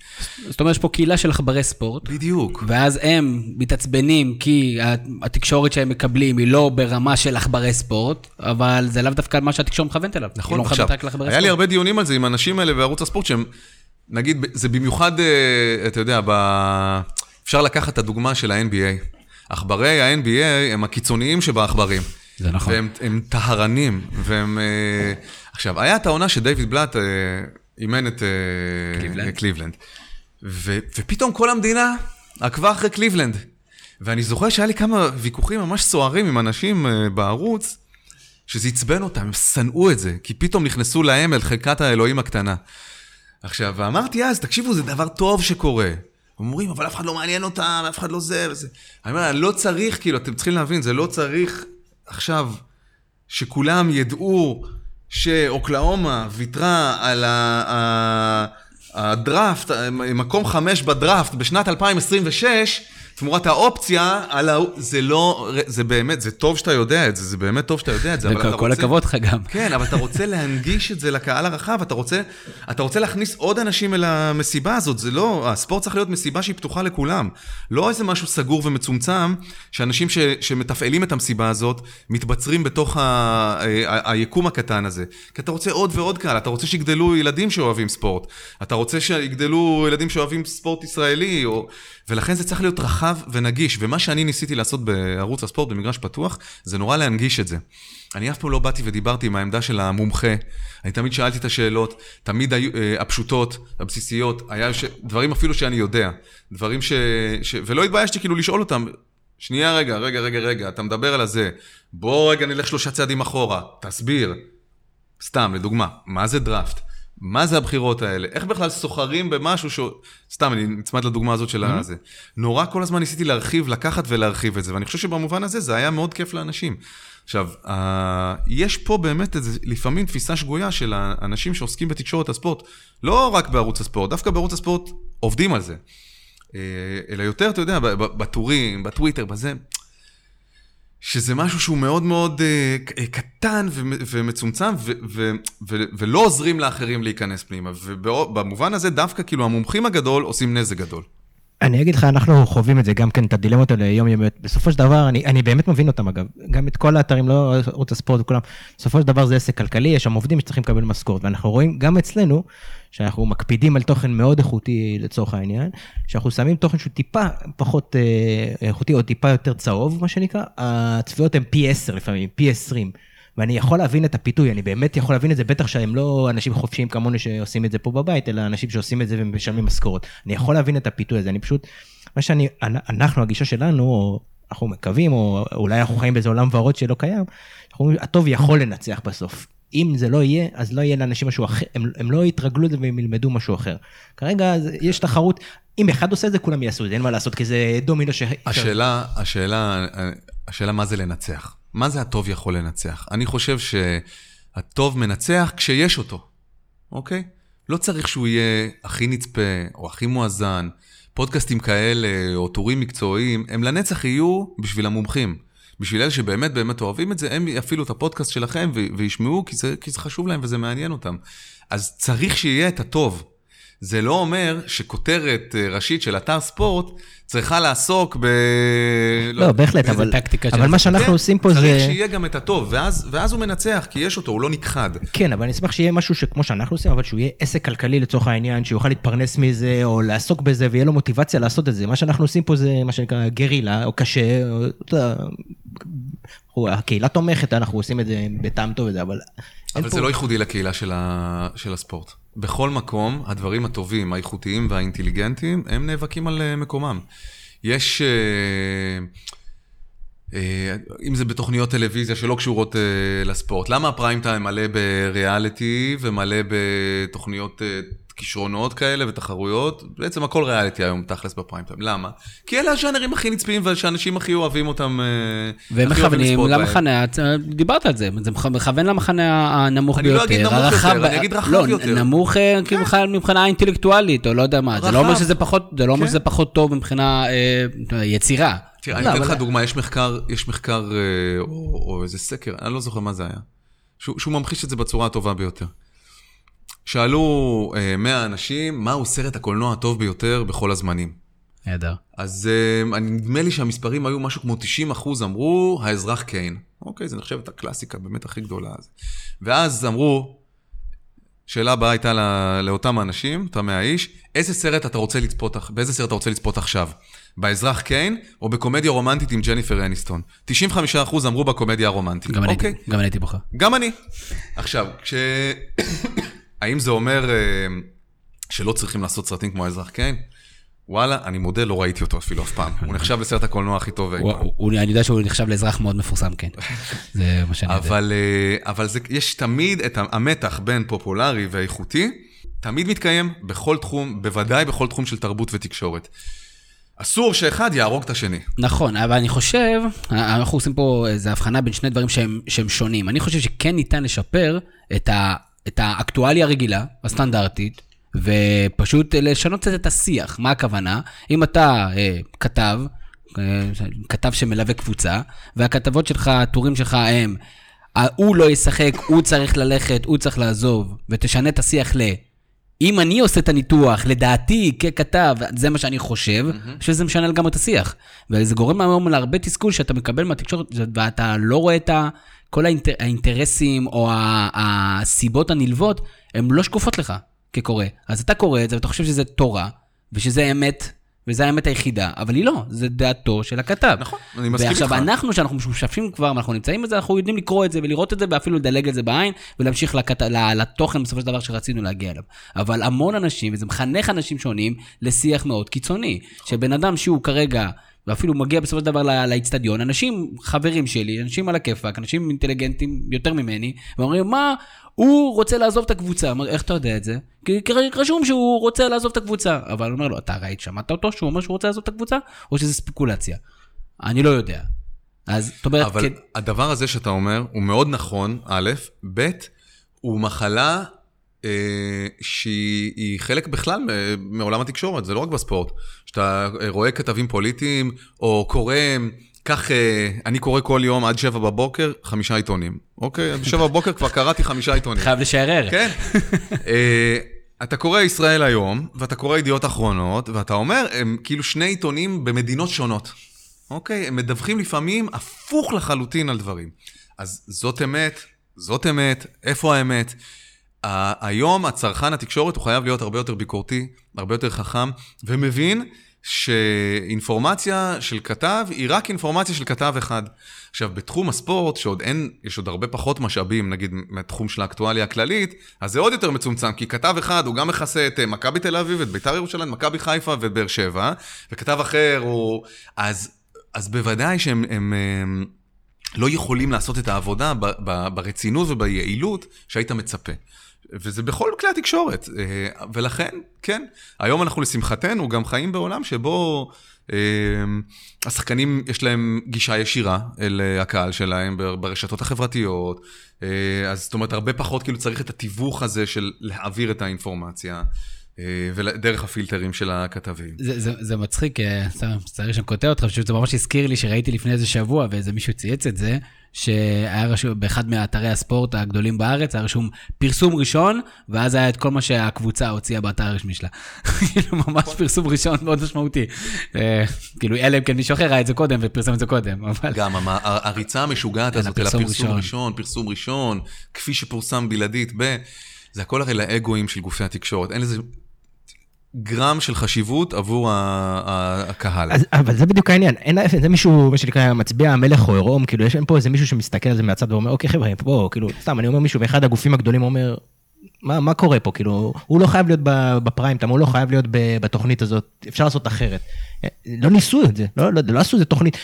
זאת אומרת, יש פה קהילה של עכברי ספורט. בדיוק. ואז הם מתעצבנים כי התקשורת שהם מקבלים היא לא ברמה של עכברי ספורט, אבל זה לאו דווקא מה שהתקשורת מכוונת אליו. נכון, לא עכשיו, היה ספורט. לי הרבה דיונים על זה עם האנשים האלה בערוץ הספורט, שהם, נגיד, זה במיוחד, אה, אתה יודע, ב... אפשר לקחת את הדוגמה של ה-NBA. עכברי ה-NBA הם הקיצוניים שבעכברים. זה נכון. והם טהרנים, והם... עכשיו, היה את העונה שדייוויד בלאט אה, אימן את אה, קליבלנד, קליבלנד. ו, ופתאום כל המדינה עקבה אחרי קליבלנד. ואני זוכר שהיה לי כמה ויכוחים ממש סוערים עם אנשים אה, בערוץ, שזה עצבן אותם, הם שנאו את זה, כי פתאום נכנסו להם אל חלקת האלוהים הקטנה. עכשיו, ואמרתי אז, תקשיבו, זה דבר טוב שקורה. אומרים, אבל אף אחד לא מעניין אותם, אף אחד לא זה וזה. אני אומר, לא צריך, כאילו, אתם צריכים להבין, זה לא צריך עכשיו שכולם ידעו שאוקלאומה ויתרה על הדראפט, מקום חמש בדראפט בשנת 2026, תמורת האופציה, על ה... זה לא, זה באמת, זה טוב שאתה יודע את זה, זה באמת טוב שאתה יודע את זה, אבל אתה רוצה... כל הכבוד לך גם. כן, אבל אתה רוצה [LAUGHS] להנגיש את זה לקהל הרחב, אתה רוצה, אתה רוצה להכניס עוד אנשים אל המסיבה הזאת, זה לא, הספורט צריך להיות מסיבה שהיא פתוחה לכולם. לא איזה משהו סגור ומצומצם, שאנשים ש, שמתפעלים את המסיבה הזאת, מתבצרים בתוך ה, ה, היקום הקטן הזה. כי אתה רוצה עוד ועוד קהל, אתה רוצה שיגדלו ילדים שאוהבים ספורט, אתה רוצה שיגדלו ילדים שאוהבים ספורט ישראלי, או... ולכן זה צריך להיות רחב ונגיש, ומה שאני ניסיתי לעשות בערוץ הספורט, במגרש פתוח, זה נורא להנגיש את זה. אני אף פעם לא באתי ודיברתי עם העמדה של המומחה, אני תמיד שאלתי את השאלות, תמיד היו, אה, הפשוטות, הבסיסיות, היה ש... דברים אפילו שאני יודע, דברים ש... ש... ולא התביישתי כאילו לשאול אותם, שנייה רגע, רגע, רגע, רגע, אתה מדבר על הזה, בוא רגע נלך שלושה צעדים אחורה, תסביר. סתם, לדוגמה, מה זה דראפט? מה זה הבחירות האלה? איך בכלל סוחרים במשהו ש... סתם, אני נצמד לדוגמה הזאת של mm-hmm. הזה. נורא כל הזמן ניסיתי להרחיב, לקחת ולהרחיב את זה, ואני חושב שבמובן הזה זה היה מאוד כיף לאנשים. עכשיו, uh, יש פה באמת איזה, לפעמים תפיסה שגויה של האנשים שעוסקים בתקשורת הספורט, לא רק בערוץ הספורט, דווקא בערוץ הספורט עובדים על זה. Uh, אלא יותר, אתה יודע, בטורים, בטוויטר, בזה. שזה משהו שהוא מאוד מאוד uh, קטן ומצומצם ולא עוזרים לאחרים להיכנס פנימה. ובמובן הזה דווקא כאילו המומחים הגדול עושים נזק גדול. אני אגיד לך, אנחנו חווים את זה גם כן, את הדילמות האלה יומיומיות. בסופו של דבר, אני, אני באמת מבין אותם אגב, גם את כל האתרים, לא ערוץ הספורט וכולם, בסופו של דבר זה עסק כלכלי, יש שם עובדים שצריכים לקבל משכורת, ואנחנו רואים גם אצלנו, שאנחנו מקפידים על תוכן מאוד איכותי לצורך העניין, שאנחנו שמים תוכן שהוא טיפה פחות אה, איכותי או טיפה יותר צהוב, מה שנקרא, הצפיות הן פי 10 לפעמים, פי 20. ואני יכול להבין את הפיתוי, אני באמת יכול להבין את זה, בטח שהם לא אנשים חופשיים כמונו שעושים את זה פה בבית, אלא אנשים שעושים את זה ומשלמים משכורות. אני יכול להבין את הפיתוי הזה, אני פשוט, מה שאני, אנחנו, הגישה שלנו, או אנחנו מקווים, או אולי אנחנו חיים באיזה עולם ורוד שלא קיים, אנחנו אומרים, הטוב יכול לנצח בסוף. אם זה לא יהיה, אז לא יהיה לאנשים משהו אחר, הם, הם לא יתרגלו לזה והם ילמדו משהו אחר. כרגע יש תחרות, אם אחד עושה את זה, כולם יעשו את זה, אין מה לעשות, כי זה דומינו ש... השאלה, השאלה, השאלה מה זה לנצח. מה זה הטוב יכול לנצח? אני חושב שהטוב מנצח כשיש אותו, אוקיי? לא צריך שהוא יהיה הכי נצפה או הכי מואזן. פודקאסטים כאלה או טורים מקצועיים, הם לנצח יהיו בשביל המומחים. בשביל אלה שבאמת באמת אוהבים את זה, הם יפעילו את הפודקאסט שלכם וישמעו, כי זה, כי זה חשוב להם וזה מעניין אותם. אז צריך שיהיה את הטוב. זה לא אומר שכותרת אה, ראשית של אתר ספורט צריכה לעסוק ב... לא, בהחלט, באיזה אבל, אבל מה שאנחנו עושים פה צריך זה... שיהיה גם את הטוב, ואז, ואז הוא מנצח, כי יש אותו, הוא לא נכחד. כן, אבל אני אשמח שיהיה משהו שכמו שאנחנו עושים, אבל שהוא יהיה עסק כלכלי לצורך העניין, שיוכל להתפרנס מזה, או לעסוק בזה, ויהיה לו מוטיבציה לעשות את זה. מה שאנחנו עושים פה זה מה שנקרא גרילה, או קשה, או, הקהילה תומכת, אנחנו עושים את זה בטעם טוב וזה, אבל... אבל פה- זה לא ייחודי לקהילה של, ה... של הספורט. בכל מקום, הדברים הטובים, האיכותיים והאינטליגנטיים, הם נאבקים על אה, מקומם. יש... אה, אה, אם זה בתוכניות טלוויזיה שלא קשורות לספורט, למה הפריים טיים מלא בריאליטי ומלא בתוכניות כישרונות כאלה ותחרויות? בעצם הכל ריאליטי היום תכלס בפריים טיים. למה? כי אלה הז'אנרים הכי נצפיים ושאנשים הכי אוהבים אותם. אה, והם מכוונים. למחנה, את- דיברת על זה, זה מכ- מכוון למחנה הנמוך אני לא ביותר. אגיד נמוך יותר, אני אגיד רחב לא, יותר. נמוך אה, כאילו בכלל מבחינה אינטלקטואלית, או לא יודע מה, זה לא אומר רחב. שזה פחות, זה לא אומר כן. שזה פחות טוב מבחינה אה, יצירה. תראה, אני לא, אתן לך דוגמה, יש מחקר, יש מחקר, אה, או, או איזה סקר, אני לא זוכר מה זה היה, שהוא, שהוא ממחיש את זה בצורה הטובה ביותר. שאלו אה, 100 אנשים, מהו סרט הקולנוע הטוב ביותר בכל הזמנים. נהדר. אז אה, אני- נדמה לי שהמספרים היו משהו כמו 90 אחוז אמרו, האזרח קיין. אוקיי, זה נחשב את הקלאסיקה באמת הכי גדולה. אז. ואז אמרו, שאלה הבאה הייתה לא, לאותם האנשים, אותם 100 איש, איזה סרט אתה רוצה לצפות, באיזה סרט אתה רוצה לצפות עכשיו? באזרח קיין או בקומדיה רומנטית עם ג'ניפר אניסטון? 95 אחוז אמרו בקומדיה הרומנטית. גם אני אוקיי? הייתי- גם אני הייתי בוחר. גם אני. עכשיו, כש... האם זה אומר אה, שלא צריכים לעשות סרטים כמו האזרח קיין? וואלה, אני מודה, לא ראיתי אותו אפילו אף פעם. הוא נחשב לסרט הקולנוע הכי טוב אי פעם. אני יודע שהוא נחשב לאזרח מאוד מפורסם, כן. [LAUGHS] זה מה שאני יודע. אבל, אה, יש תמיד את המתח בין פופולרי ואיכותי, תמיד מתקיים בכל תחום, בוודאי בכל תחום של תרבות ותקשורת. אסור שאחד יהרוג את השני. נכון, אבל אני חושב, אנחנו עושים פה איזו הבחנה בין שני דברים שהם, שהם שונים. אני חושב שכן ניתן לשפר את, ה, את האקטואליה הרגילה, הסטנדרטית, ופשוט לשנות קצת את השיח. מה הכוונה? אם אתה אה, כתב, אה, כתב שמלווה קבוצה, והכתבות שלך, הטורים שלך הם, אה, הוא לא ישחק, הוא צריך ללכת, הוא צריך לעזוב, ותשנה את השיח ל... אם אני עושה את הניתוח, לדעתי, ככתב, זה מה שאני חושב, שזה משנה לגמרי את השיח. וזה גורם היום להרבה תסכול שאתה מקבל מהתקשורת, ואתה לא רואה את ה... כל האינטר... האינטרסים או ה... הסיבות הנלוות, הן לא שקופות לך כקורא. אז אתה קורא את זה ואתה חושב שזה תורה, ושזה אמת, וזו האמת היחידה, אבל היא לא, זה דעתו של הכתב. נכון, אני מסכים ועכשיו, איתך. אנחנו, שאנחנו משופשפים כבר, ואנחנו נמצאים בזה, אנחנו יודעים לקרוא את זה ולראות את זה, ואפילו לדלג את זה בעין, ולהמשיך לכת... לתוכן בסופו של דבר שרצינו להגיע אליו. אבל המון אנשים, וזה מחנך אנשים שונים, לשיח מאוד קיצוני. שבן אדם שהוא כרגע... ואפילו מגיע בסופו של דבר לאיצטדיון, אנשים, חברים שלי, אנשים על הכיפאק, אנשים אינטליגנטים יותר ממני, ואומרים, מה, הוא רוצה לעזוב את הקבוצה. אומר, איך אתה יודע את זה? כי רשום שהוא רוצה לעזוב את הקבוצה. אבל אני אומר לו, אתה ראית, שמעת אותו שהוא אומר שהוא רוצה לעזוב את הקבוצה? או שזה ספקולציה? אני לא יודע. אז זאת אומרת, אבל כן, הדבר הזה שאתה אומר הוא מאוד נכון, א', ב', הוא מחלה שהיא היא חלק בכלל מ- מעולם התקשורת, זה לא רק בספורט. כשאתה אה, רואה כתבים פוליטיים, או קורא, כך, אה, אני קורא כל יום עד שבע בבוקר, חמישה עיתונים. אוקיי? עד שבע בבוקר כבר קראתי חמישה עיתונים. חייב לשערר. כן. אה, אתה קורא ישראל היום, ואתה קורא ידיעות אחרונות, ואתה אומר, הם כאילו שני עיתונים במדינות שונות. אוקיי? הם מדווחים לפעמים הפוך לחלוטין על דברים. אז זאת אמת, זאת אמת, איפה האמת? היום הצרכן התקשורת הוא חייב להיות הרבה יותר ביקורתי, הרבה יותר חכם, ומבין שאינפורמציה של כתב היא רק אינפורמציה של כתב אחד. עכשיו, בתחום הספורט, שעוד אין, יש עוד הרבה פחות משאבים, נגיד מהתחום של האקטואליה הכללית, אז זה עוד יותר מצומצם, כי כתב אחד הוא גם מכסה את אה, מכבי תל אביב, את ביתר ירושלים, מכבי חיפה ואת באר שבע, וכתב אחר הוא... אז, אז בוודאי שהם... הם, הם, לא יכולים לעשות את העבודה ברצינות וביעילות שהיית מצפה. וזה בכל כלי התקשורת. אה, ולכן, כן, היום אנחנו לשמחתנו גם חיים בעולם שבו אה, השחקנים יש להם גישה ישירה אל הקהל שלהם בר- ברשתות החברתיות. אה, אז זאת אומרת, הרבה פחות כאילו צריך את התיווך הזה של להעביר את האינפורמציה. אה, ודרך הפילטרים של הכתבים. זה, זה, זה מצחיק, אה, מצטער שאני קוטע אותך, פשוט זה ממש הזכיר לי שראיתי לפני איזה שבוע, ואיזה מישהו צייץ את זה, שהיה רשום באחד מאתרי הספורט הגדולים בארץ, היה רשום פרסום ראשון, ואז היה את כל מה שהקבוצה הוציאה באתר הרשמי שלה. [LAUGHS] כאילו, ממש פרסום ראשון מאוד משמעותי. אה, כאילו, אלא אם כן מישהו אחר ראה את זה קודם ופרסם את זה קודם, אבל... גם הריצה המשוגעת כן, הזאת אל הפרסום הפרסום ראשון. ראשון, פרסום ראשון, כפי שפורסם בלעדית ב... זה הכל הרי לאגואים של גופי התקשורת, אין לזה גרם של חשיבות עבור הקהל. אז, אבל זה בדיוק העניין, אין, זה מישהו, מה שנקרא, מצביע המלך או עירום, כאילו, יש פה איזה מישהו שמסתכל על זה מהצד ואומר, אוקיי חבר'ה, בוא, כאילו, סתם, אני אומר מישהו מאחד הגופים הגדולים אומר, מה, מה קורה פה, כאילו, הוא לא חייב להיות בפריים טיים, הוא לא חייב להיות בתוכנית הזאת, אפשר לעשות אחרת. לא ניסו את זה, לא, לא, לא עשו איזה תוכנית,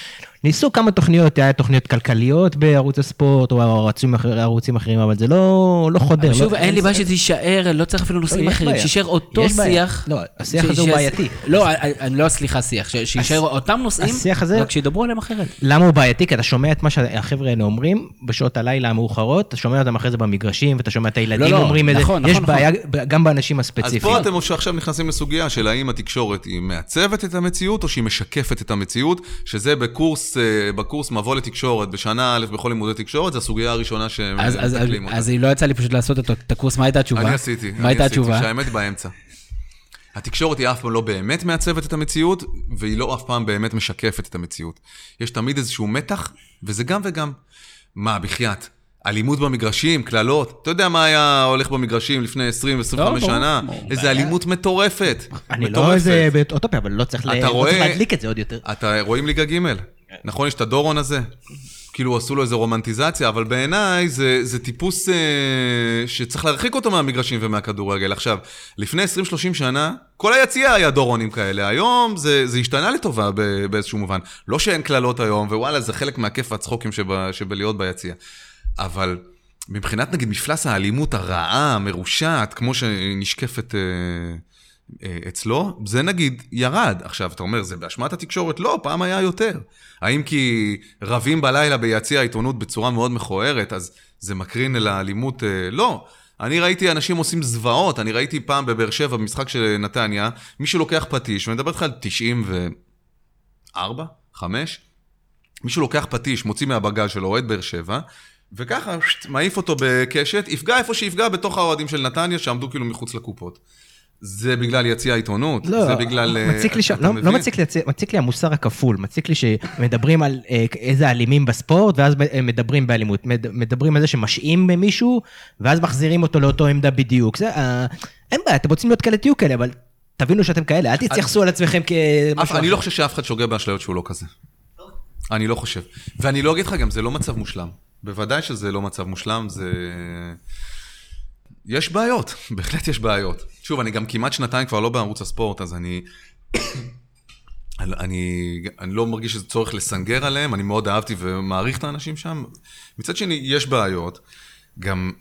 ניסו כמה תוכניות, היה תוכניות כלכליות בערוץ הספורט או ערוצים, אחר, ערוצים אחרים, אבל זה לא, לא חודר. אבל שוב, לא, אין לי בעיה שזה יישאר, לא צריך אפילו נושאים יש אחרים, בעיה. שיישאר אותו. שיח. לא, השיח הזה הוא בעייתי. לא, אני- אני לא, סליחה, שיח, שיישאר אותם נושאים, רק שידברו עליהם אחרת. למה הוא בעייתי? כי אתה שומע את מה שהחבר'ה האלה אומרים בשעות הלילה המאוחרות, אתה שומע אותם אחרי זה במגרשים, ואתה שומע את הילדים לא, לא, אומרים את זה. נכון, יש נכון, בעיה גם באנשים אז הספציפיים. פה אתם עכשיו נכנסים לסוגיה של האם התקשורת היא מעצבת את המציאות או שהיא משקפת את המציאות, שזה בקורס, אה, בקורס מבוא לתקשורת בשנה א' בכל לימודי תקשורת, זו הסוגיה הראשונה אז, אז, אז, אותה. אז היא לא יצא לי פשוט לעשות את את הקורס, מה הייתה התשובה? אני עשיתי, מה אני הייתה עשיתי, התשובה? שהאמת באמצע. התקשורת היא אף פעם לא באמת מעצבת את המציאות, והיא לא אף פעם באמת משקפת את המציאות. יש תמיד איזשהו מתח, וזה גם וגם. מה, בחייאת? אלימות במגרשים, קללות. אתה יודע מה היה הולך במגרשים לפני 20-25 לא, שנה? איזה אלימות מטורפת. אני לא. איזה באוטופיה, אבל לא צריך לא להדליק את זה עוד יותר. אתה רואים ליגה ג', נכון? יש את הדורון הזה. כאילו עשו לו איזה רומנטיזציה, אבל בעיניי זה, זה טיפוס אה, שצריך להרחיק אותו מהמגרשים ומהכדורגל. עכשיו, לפני 20-30 שנה, כל היציאה היה דורונים כאלה. היום זה, זה השתנה לטובה באיזשהו מובן. לא שאין קללות היום, ווואלה, זה חלק מהכיף והצחוקים שב, שבלהיות ביציאה. אבל מבחינת נגיד מפלס האלימות הרעה, המרושעת, כמו שנשקפת אה, אה, אצלו, זה נגיד ירד. עכשיו, אתה אומר, זה באשמת התקשורת? לא, פעם היה יותר. האם כי רבים בלילה ביציע העיתונות בצורה מאוד מכוערת, אז זה מקרין אל האלימות? אה, לא. אני ראיתי אנשים עושים זוועות, אני ראיתי פעם בבאר שבע, במשחק של נתניה, מישהו לוקח פטיש, ומדבר איתך על 94, 5, מישהו לוקח פטיש, מוציא מהבגז שלו, אוהד באר שבע, וככה שט, מעיף אותו בקשת, יפגע איפה שיפגע בתוך האוהדים של נתניה שעמדו כאילו מחוץ לקופות. זה בגלל יציע העיתונות, לא, זה בגלל... אה, מציק לי אתה לא, מבין? לא מציק לי, מציק לי המוסר הכפול, מציק לי שמדברים על אה, איזה אלימים בספורט, ואז אה, מדברים באלימות, מד, מדברים על זה שמשעים מישהו, ואז מחזירים אותו לאותו עמדה בדיוק. זה, אה, אין בעיה, אתם רוצים להיות כאלה, תהיו כאלה, אבל תבינו שאתם כאלה, אל תתייחסו על עצמכם כמשהו אני. לא חושב שאף אחד שוגה באשליות שהוא לא כזה. אני לא חושב. ואני לא אגיד לך גם, זה לא מצב מושלם. בוודאי שזה לא מצב מושלם, זה... יש בעיות, [LAUGHS] בהחלט יש בעיות. שוב, אני גם כמעט שנתיים כבר לא בערוץ הספורט, אז אני... אני, אני, לא מרגיש שזה צורך לסנגר עליהם, אני מאוד אהבתי ומעריך את האנשים שם. מצד שני, יש בעיות. גם,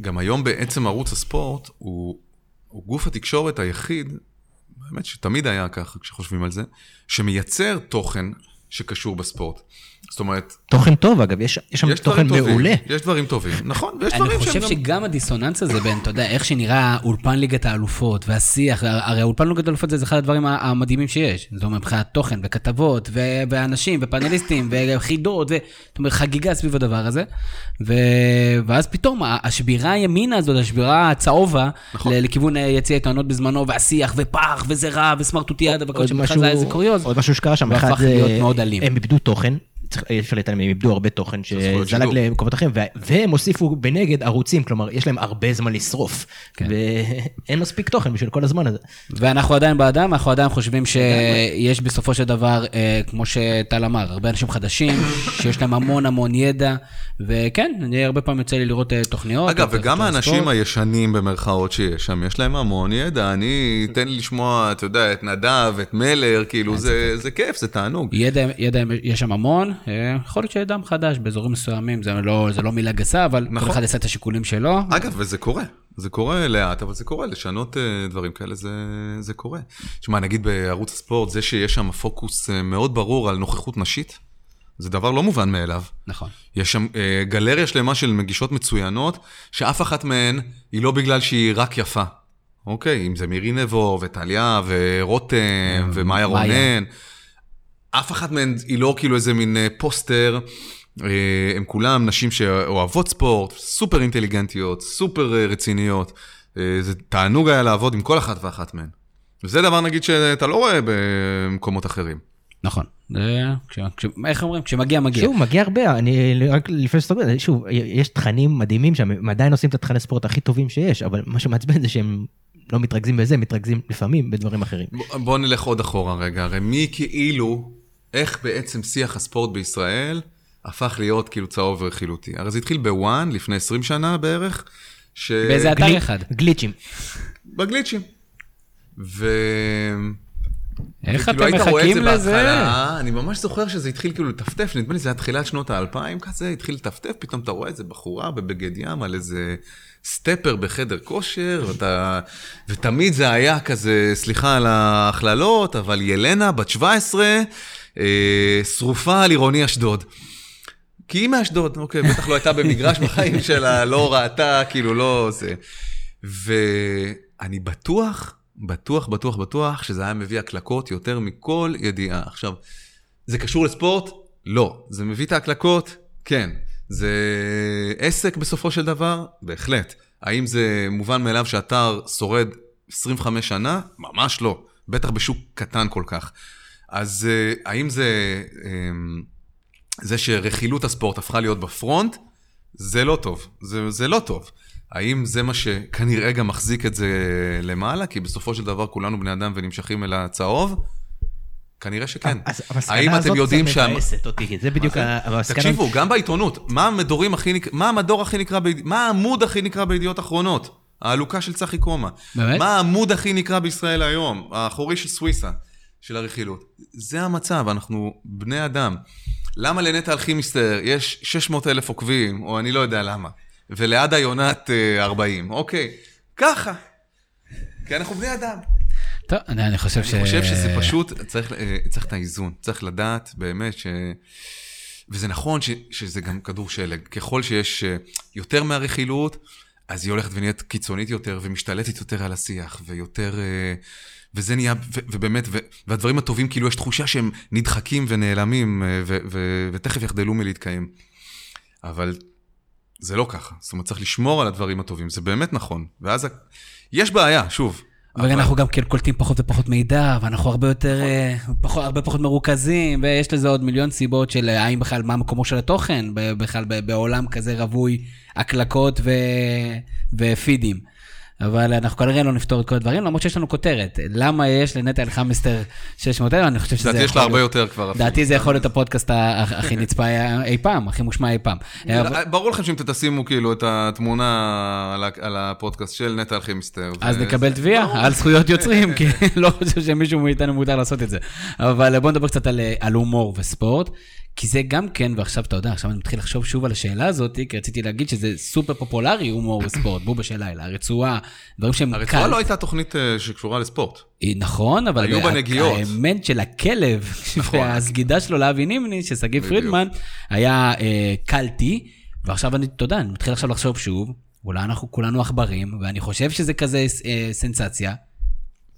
גם היום בעצם ערוץ הספורט הוא, הוא גוף התקשורת היחיד, באמת שתמיד היה ככה כשחושבים על זה, שמייצר תוכן שקשור בספורט. זאת אומרת, תוכן טוב, אגב, יש יש שם יש תוכן דברים טובים, מעולה. יש דברים טובים, נכון, ויש אני דברים חושב שהם גם... שגם הדיסוננס הזה בין, אתה יודע, איך שנראה אולפן ליגת האלופות והשיח, הרי אולפן ליגת האלופות זה אחד הדברים המדהימים שיש. זאת אומרת, מבחינת תוכן וכתבות ו- ואנשים ופאנליסטים [LAUGHS] וחידות, ו- זאת אומרת, חגיגה סביב הדבר הזה. ו- ואז פתאום השבירה הימינה הזאת, השבירה הצהובה, נכון. ל- לכיוון אה, יציע עיתונות בזמנו, והשיח, ופח, וזה רע, וסמרטוטיאדה, וכל שבכלל זה היה איזה קוריוז. עוד משהו שקרה שם, אחד, מאוד אלים. הם איבדו תוכן, אי אפשר להתעלם, הם איבדו הרבה תוכן שזלג. למקומות אחרים, וה- והם הוסיפו בנגד ערוצים, כלומר, יש להם הרבה זמן לשרוף, כן. ואין מספיק תוכן בשביל כל הזמן הזה. ואנחנו עדיין באדם, אנחנו עדיין חושבים שיש בסופו של דבר, אה, כמו שטל אמר, הרבה אנשים חדשים, [LAUGHS] שיש להם המון המון ידע, וכן, אני הרבה פעמים יוצא לי לראות אה, תוכניות. אגב, וגם האנשים. הישנים במרכאות שיש שם, יש להם המון ידע. אני, תן לי לשמוע, אתה יודע, את נדב, את מלר, כאילו, זה כיף, זה תענוג. ידע, יש שם המון, יכול להיות שדם חדש באזורים מסוימים, זה לא, זה לא מילה גסה, אבל נכון. כל אחד יעשה את השיקולים שלו. אגב, וזה קורה. זה קורה לאט, אבל זה קורה, לשנות uh, דברים כאלה זה, זה קורה. תשמע, נגיד בערוץ הספורט, זה שיש שם פוקוס uh, מאוד ברור על נוכחות נשית, זה דבר לא מובן מאליו. נכון. יש שם uh, גלריה שלמה של מגישות מצוינות, שאף אחת מהן היא לא בגלל שהיא רק יפה. אוקיי, אם זה מירי נבו, וטליה, ורותם, ומאיה מאיה. רונן. אף אחת מהן היא לא כאילו איזה מין אה, פוסטר. אה, הם כולם נשים שאוהבות ספורט, סופר אינטליגנטיות, סופר אה, רציניות. זה תענוג היה לעבוד עם כל אחת ואחת מהן. וזה דבר נגיד שאתה לא רואה במקומות אחרים. נכון. זה, כש, כש, איך אומרים? כשמגיע, מגיע. שוב, מגיע הרבה, אני רק לפני שאתה אומר, שוב, יש תכנים מדהימים שם, הם עדיין עושים את התכני ספורט הכי טובים שיש, אבל מה שמעצבן זה שהם לא מתרכזים בזה, מתרכזים לפעמים בדברים אחרים. ב- בוא נלך עוד אחורה רגע, הרי מי כאילו, איך בעצם שיח הספורט בישראל הפך להיות כאילו צהוב ורכילותי? הרי זה התחיל בוואן לפני 20 שנה בערך, ש... באיזה אתר גלי- אחד. גליצ'ים. בגליצ'ים. ו... איך אתם היית רואה את מחכים זה לזה? בהתחלה, אני ממש זוכר שזה התחיל כאילו לטפטף, נדמה לי זה היה תחילת שנות האלפיים כזה, התחיל לטפטף, פתאום אתה רואה איזה בחורה בבגד ים על איזה סטפר בחדר כושר, ואתה... ותמיד זה היה כזה, סליחה על ההכללות, אבל ילנה, בת 17, אה, שרופה על עירוני אשדוד. כי היא מאשדוד, אוקיי, בטח לא הייתה במגרש בחיים שלה, לא ראתה, כאילו לא זה. ואני בטוח, בטוח, בטוח, בטוח, שזה היה מביא הקלקות יותר מכל ידיעה. עכשיו, זה קשור לספורט? לא. זה מביא את ההקלקות? כן. זה עסק בסופו של דבר? בהחלט. האם זה מובן מאליו שאתר שורד 25 שנה? ממש לא. בטח בשוק קטן כל כך. אז אה, האם זה... אמ, זה שרכילות הספורט הפכה להיות בפרונט, זה לא טוב. זה, זה לא טוב. האם זה מה שכנראה גם מחזיק את זה למעלה? כי בסופו של דבר כולנו בני אדם ונמשכים אל הצהוב? כנראה שכן. המסקנה האם אתם הזאת יודעים קצת שה... מבאסת אותי, זה בדיוק המסקנה. תקשיבו, גם בעיתונות, מה המדורים הכי נק... מה המדור הכי נקרא. מה העמוד הכי נקרא בידיעות אחרונות? העלוקה של צחי קומה. באמת? מה העמוד הכי נקרא בישראל היום? האחורי של סוויסה, של הרכילות. זה המצב, אנחנו בני אדם. למה לנטע אלכימיסטר יש 600 אלף עוקבים, או אני לא יודע למה, ולעדה יונת אה, 40, אוקיי, ככה. כי אנחנו בני אדם. טוב, אני, אני חושב ש... אני חושב שזה פשוט, צריך, אה, צריך את האיזון, צריך לדעת באמת ש... וזה נכון ש, שזה גם כדור שלג. ככל שיש אה, יותר מהרכילות, אז היא הולכת ונהיית קיצונית יותר ומשתלטת יותר על השיח, ויותר... וזה נהיה, ו, ובאמת, ו, והדברים הטובים, כאילו יש תחושה שהם נדחקים ונעלמים, אה, ו, ו, ותכף יחדלו מלהתקיים. אבל זה לא ככה. זאת אומרת, צריך לשמור על הדברים הטובים, זה באמת נכון. ואז יש בעיה, שוב. ואנחנו גם כן קולטים פחות ופחות מידע, ואנחנו הרבה יותר, אה, פחות, הרבה פחות מרוכזים, ויש לזה עוד מיליון סיבות של אה, האם בכלל, מה מקומו של התוכן, בכלל בעולם כזה רווי הקלקות ו... ופידים. אבל אנחנו כנראה לא נפתור את כל הדברים, למרות שיש לנו כותרת. למה יש לנטע אלחמסטר 600 אלף? אני חושב שזה לדעתי יש לה יכול הרבה להיות- יותר כבר. לדעתי זה יכול להיות הפודקאסט הכי [LAUGHS] נצפה אי פעם, הכי מושמע אי פעם. ברור לכם שאם תשימו כאילו את התמונה על הפודקאסט של נטע אלכימיסטר. אז נקבל תביעה על זכויות יוצרים, [LAUGHS] כי לא חושב שמישהו מאיתנו מותר לעשות את זה. אבל בוא נדבר קצת על, על הומור וספורט, כי זה גם כן, ועכשיו אתה יודע, עכשיו אני מתחיל לחשוב שוב על השאלה הזאת, כי רציתי להגיד שזה סופר פופולרי הומור וספורט, בובה של לילה, הרצועה, דברים שהם הרצועה קל. לא הייתה תוכנית אה, שקשורה לספורט. נכון, אבל היו בה נגיעות. האמת של הכלב, נכון. והסגידה שלו לאבי נימני, של בדיוק. פרידמן, היה אה, קלטי, ועכשיו אני, אתה יודע, אני מתחיל עכשיו לחשוב שוב, אולי אנחנו כולנו עכברים, ואני חושב שזה כזה אה, סנסציה,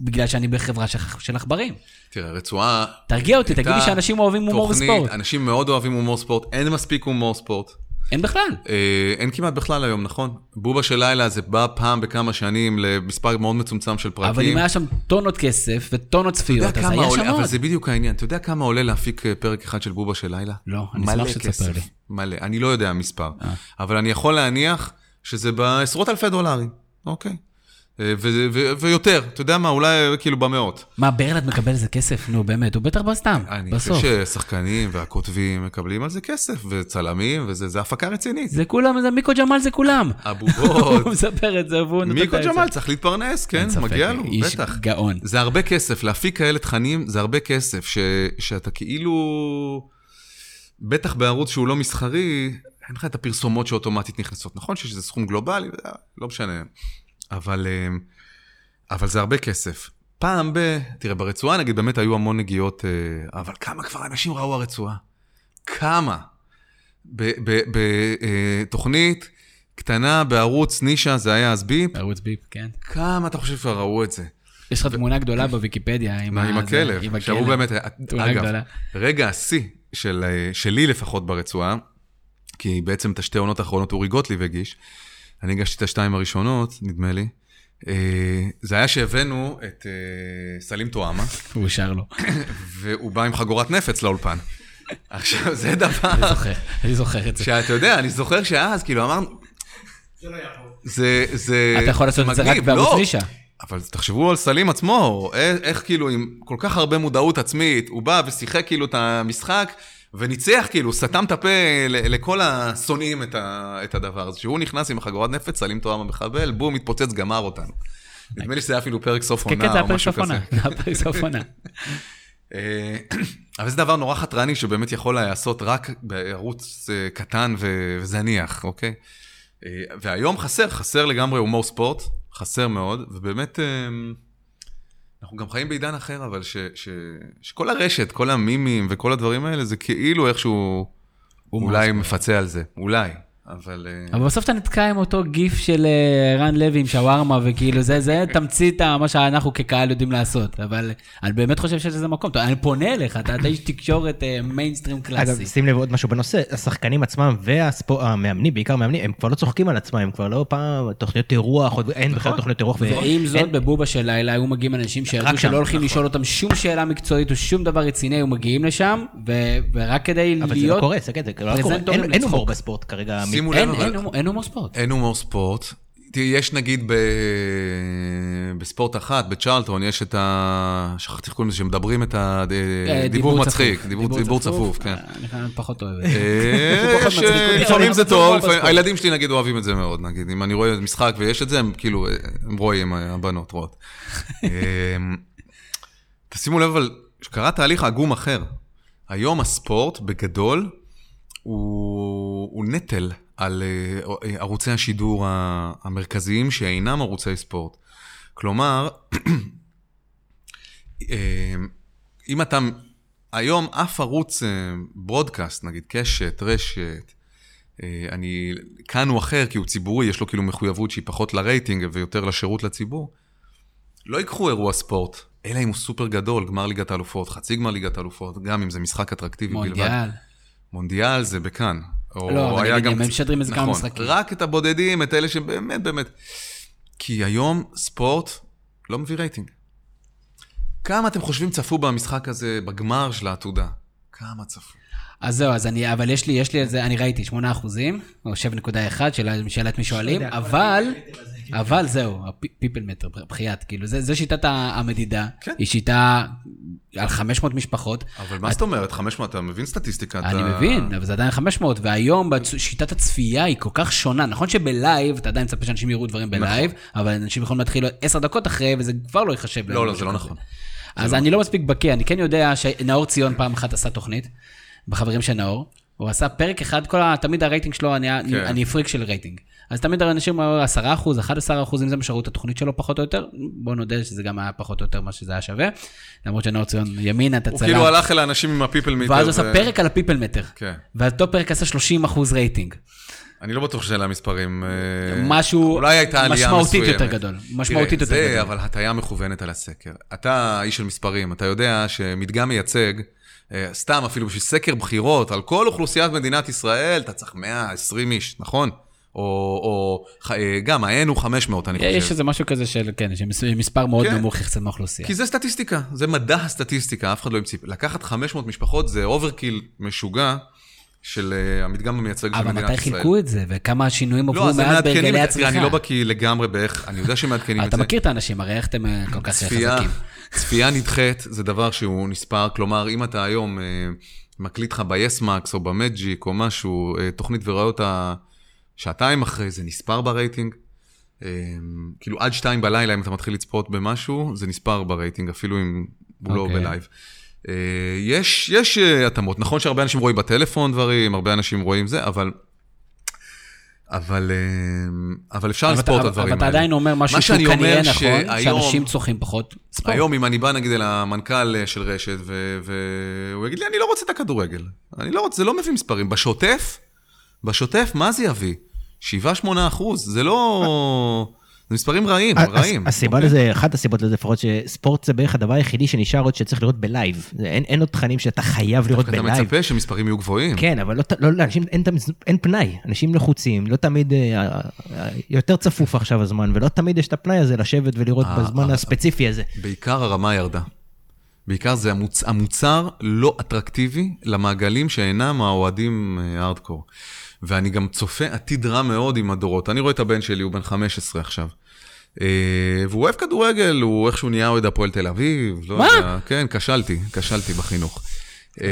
בגלל שאני בחברה של, עכברים. תראה, הרצועה... תרגיע אותי, תגיד לי שאנשים אוהבים הומור וספורט. אנשים מאוד אוהבים הומור ספורט, אין מספיק הומור ספורט. אין בכלל. אה, אין כמעט בכלל היום, נכון? בובה של לילה זה בא פעם בכמה שנים למספר מאוד מצומצם של פרקים. אבל אם היה שם טונות כסף וטונות צפיות, אז היה שם אבל עוד. זה בדיוק העניין. אתה יודע כמה עולה להפיק אה, פרק אחד של בובה של לילה? לא, אני אשמח שתספר לי. מלא. אני לא יודע המספר, אה. אבל אני יכול להניח שזה בעשרות אלפי דולרים, אוקיי? אה, ו- ו- ויותר, אתה יודע מה, אולי כאילו במאות. מה, ברלד מקבל איזה כסף? נו, באמת, הוא בטח בא סתם, אני חושב בסוף. ששחקנים והכותבים מקבלים על זה כסף, וצלמים, וזה זה הפקה רצינית. זה כולם, זה מיקו ג'מאל זה כולם. הבובות. [LAUGHS] הוא מספר את זה והוא נותן את מיקו זה. ג'מאל צריך להתפרנס, כן, מגיע לו, איש בטח. גאון. זה הרבה כסף, להפיק כאלה תכנים זה הרבה כסף, ש, שאתה כאילו... בטח בערוץ שהוא לא מסחרי, אין לך את הפרסומות שאוטומטית נכנסות. נכון שיש איזה סכום גלובלי, לא משנה. אבל, אה, אבל זה הרבה כסף. פעם ב... תראה, ברצועה נגיד באמת היו המון נגיעות, אה, אבל כמה כבר אנשים ראו הרצועה? כמה? בתוכנית קטנה בערוץ נישה, זה היה אז ביפ. ערוץ ביפ, כן. כמה אתה חושב כבר ראו את זה? יש לך תמונה גדולה בוויקיפדיה עם, עם הכלב. עם הכלב. באמת, תמונה אגב. רגע השיא של, אה, שלי לפחות ברצועה, כי בעצם את השתי העונות האחרונות אורי גוטליב הגיש, אני הגשתי את השתיים הראשונות, נדמה לי. אה, זה היה שהבאנו את אה, סלים טועמה, הוא שר לו. והוא בא עם חגורת נפץ לאולפן. עכשיו, זה דבר... אני זוכר, אני זוכר את זה. שאתה יודע, אני זוכר שאז, כאילו, אמרנו... זה, זה... אתה יכול לעשות את זה רק בערוץ לא. נישה. אבל תחשבו על סלים עצמו, איך, איך כאילו עם כל כך הרבה מודעות עצמית, הוא בא ושיחק כאילו את המשחק, וניצח כאילו, סתם את הפה לכל השונאים את, את הדבר הזה. שהוא נכנס עם החגורת נפץ, סלים תואם המחבל, בום, מתפוצץ, גמר אותנו. נדמה לי שזה היה אפילו פרק סוף כן, עונה כן, או משהו סוף עונה. כזה. זה [LAUGHS] הפרק סוף עונה. [LAUGHS] אה, אבל זה דבר נורא חתרני שבאמת יכול להיעשות רק בערוץ אה, קטן ו- וזניח, אוקיי? אה, והיום חסר, חסר לגמרי הומור ספורט, חסר מאוד, ובאמת, אנחנו גם חיים בעידן אחר, אבל ש- ש- שכל הרשת, כל המימים וכל הדברים האלה, זה כאילו איכשהו אולי מפצה על זה, אולי, אבל... אה, אבל בסוף אתה נתקע עם אותו גיף של אה, רן לוי עם שווארמה, וכאילו זה, זה תמצית מה שאנחנו כקהל יודעים לעשות. אבל אני באמת חושב שיש לזה מקום. אני פונה אליך, אתה אתה איש תקשורת אה, מיינסטרים אגב, קלאסי. שים לב עוד משהו בנושא, השחקנים עצמם והמאמנים, בעיקר מאמנים, הם כבר לא צוחקים על עצמם, הם כבר לא פעם תוכניות אירוח, עוד אין בכלל תוכניות אירוח. ועם זאת, אין- בבובה של לילה היו מגיעים אנשים שידעו שלא הולכים נכון. לשאול אותם שום שאלה מקצועית או שום דבר רציני, היו מגיעים לשם, ו- ורק כדי אבל זה לא להיות... קורה, זה זה לא קורה, אין-. הומור בספורט כרגע. שימו לב, אבל... אין הומור ספורט. אין הומור ספורט. יש נגיד ב... בספורט אחת, בצ'רלטון, יש את ה... שכחתי איך קוראים לזה, שמדברים את אה, הדיבור מצחיק. דיבור צפוף, כן. אה, אני פחות אוהב. אה, אותי, אבל שלפעמים זה טוב, לפעמים-. הילדים שלי נגיד אוהבים את זה מאוד, נגיד, אם אני רואה משחק ויש את זה, הם כאילו, הם רואים, הבנות רואות. [LAUGHS] אה, תשימו לב, אבל, שקרה תהליך עגום אחר. היום הספורט, בגדול, הוא, הוא נטל על אה, אה, ערוצי השידור המרכזיים שאינם ערוצי ספורט. כלומר, [CLEARS THROAT] אה, אם אתה, היום אף ערוץ ברודקאסט, נגיד קשת, רשת, אני, כאן הוא אחר כי הוא ציבורי, יש לו כאילו מחויבות שהיא פחות לרייטינג ויותר לשירות לציבור, לא ייקחו אירוע ספורט, אלא אם הוא סופר גדול, גמר ליגת האלופות, חצי גמר ליגת האלופות, גם אם זה משחק אטרקטיבי בלבד. מונדיאל. מונדיאל זה בכאן. או לא, אבל נגיד, גם- הם משדרים איזה כמה נכון, משחקים. רק את הבודדים, את אלה שבאמת באמת... כי היום ספורט לא מביא רייטינג. כמה אתם חושבים צפו במשחק הזה, בגמר של העתודה? כמה צפו? אז זהו, אז אני, אבל יש לי, יש לי על זה, אני ראיתי 8 אחוזים, או 7.1, שאלה שאלה את מי שואלים, אבל, אבל זהו, ה people meter, בחייאת, כאילו, זה, זה שיטת המדידה, כן. היא שיטה על 500 משפחות. אבל מה זאת אומרת? 500, אתה מבין סטטיסטיקה? אני אתה- מבין, אבל זה עדיין 500, והיום שיטת הצפייה היא כל כך שונה. נכון שב live, אתה עדיין מצפה שאנשים יראו דברים ב live, אבל אנשים יכולים להתחיל 10 דקות אחרי, וזה כבר לא ייחשב. לא, לא, זה לא. נכון. אז אני לא מספיק בקיא, אני כן יודע שנאור ציון פעם אחת עשה תוכנית, בחברים של נאור, הוא עשה פרק אחד, כל ה... תמיד הרייטינג שלו, אני, כן. אני פריק של רייטינג. אז תמיד האנשים היו 10 אחוז, 11 אחוז, אם זה מה שראו את התוכנית שלו פחות או יותר, בוא נודה שזה גם היה פחות או יותר מה שזה היה שווה. למרות שנאור ציון ימינה, אתה הוא צלם. כאילו הלך אל האנשים עם ה people meter. ואז הוא עשה פרק על ה people meter. כן. ואותו פרק עשה 30 אחוז רייטינג. אני לא בטוח שאלה המספרים. אה, משהו אולי הייתה עלייה משמעותית מסוימת. יותר גדול. משמעותית תראה, יותר זה גדול. אבל הטיה מכוונת על הסקר. אתה איש של מספרים, אתה יודע שמדגם מייצג, סתם אפילו בשביל סקר בחירות, על כל אוכלוסיית מדינת ישראל, אתה צריך 120 איש, נכון? או, או אה, גם ה-N הוא 500, אני חושב. יש איזה משהו כזה של, כן, שמספר מאוד כן. נמוך יחסית מהאוכלוסייה. כי זה סטטיסטיקה, זה מדע הסטטיסטיקה, אף אחד לא המציא. לקחת 500 משפחות זה overkill משוגע של אה, המדגם המייצג של אבל מדינת מתי ישראל. חילקו את זה, וכמה שינויים לא, עברו הם מאז בהרגלי. תראה, אני לא הצריכה. בקיא לגמרי באיך, אני יודע שמעדכנים את אתה זה. מכיר את האנשים, הרי איך אתם אה, כל כך חזקים. צפייה נדחית זה דבר שהוא נספר, כלומר, אם אתה היום אה, מקליט לך ב-YesMax או במג'יק או משהו, תוכנית ורואה אותה שעתיים אחרי, זה נספר ברייטינג. כאילו עד שתיים בלילה, אם אתה מתחיל לצפות במשהו, זה נספר ברייטינג, אפילו אם הוא לא אוקיי. ב live. אה, יש, יש אה, התאמות. נכון שהרבה אנשים רואים בטלפון דברים, הרבה אנשים רואים זה, אבל... אבל, אה, אבל אפשר אבל לספור את הדברים אבל האלה. אתה עדיין אומר משהו שהוא כנראה נכון, שהיום- שאנשים צורכים פחות ספורט. היום אם אני בא נגיד אל המנכ"ל של רשת והוא יגיד לי, אני לא רוצה את הכדורגל. אני לא רוצה, זה לא מביא מספרים. בשוטף, בשוטף, מה זה יביא? 7-8 אחוז, זה לא... זה מספרים רעים, ה- רעים. הס- הסיבה אוקיי? לזה, אחת הסיבות לזה לפחות, שספורט זה בערך הדבר היחידי שנשאר עוד שצריך לראות ב live. זה- אין אין עוד תכנים שאתה חייב לראות אתה בלייב. מצפה שמספרים יהיו גבוהים. כן, אבל לא, ת- לא, לאנשים אין, תמיד- אין פנאי, אנשים לחוצים, לא תמיד, אה, אה, אה, יותר צפוף עכשיו הזמן, ולא תמיד יש את הפנאי הזה לשבת ולראות אה, בזמן אה, הספציפי הזה. בעיקר הרמה ירדה. בעיקר זה המוצ... המוצר לא אטרקטיבי למעגלים שאינם האוהדים אה, הארדקור. ואני גם צופה עתיד רע מאוד עם הדורות. אני רואה את הבן שלי, הוא בן 15 עכשיו. אה, והוא אוהב כדורגל, הוא איכשהו נהיה אוהד הפועל תל אביב. לא מה? יודע, כן, כשלתי, כשלתי בחינוך. אה,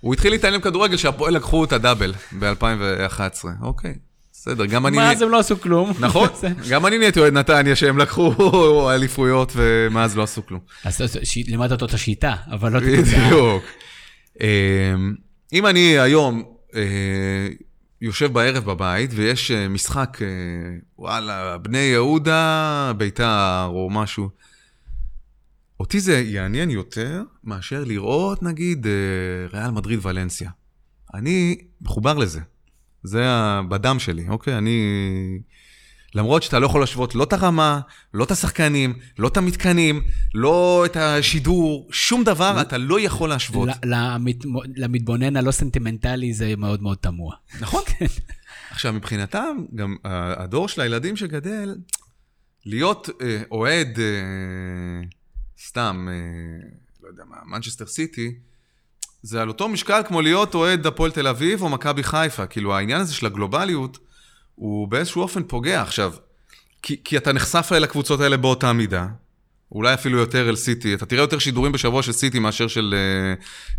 הוא התחיל להתעניין בכדורגל שהפועל לקחו את הדאבל ב-2011. אוקיי, בסדר, גם אני... מה, אז הם לא עשו כלום. נכון, [LAUGHS] גם אני נהייתי אוהד נתניה שהם לקחו [LAUGHS] אליפויות ומאז לא עשו כלום. אז לימדת אותו את השיטה, אבל לא את התוצאה. בדיוק. אמ, אם אני היום אה, יושב בערב בבית ויש אה, משחק, אה, וואלה, בני יהודה, ביתר או משהו, אותי זה יעניין יותר מאשר לראות נגיד אה, ריאל מדריד ולנסיה. אני מחובר לזה. זה בדם שלי, אוקיי? אני... למרות שאתה לא יכול להשוות לא את הרמה, לא את השחקנים, לא את המתקנים, לא את השידור, שום דבר אתה לא יכול להשוות. למת- למתבונן הלא סנטימנטלי זה מאוד מאוד תמוה. נכון. עכשיו, מבחינתם, גם הדור של הילדים שגדל, להיות אה, אוהד, אה, סתם, אה, לא יודע מה, מנצ'סטר סיטי, זה על אותו משקל כמו להיות אוהד הפועל תל אביב או מכבי חיפה. כאילו, העניין הזה של הגלובליות, הוא באיזשהו אופן פוגע. עכשיו, כי, כי אתה נחשף אל הקבוצות האלה באותה מידה, אולי אפילו יותר אל סיטי, אתה תראה יותר שידורים בשבוע של סיטי מאשר של אה,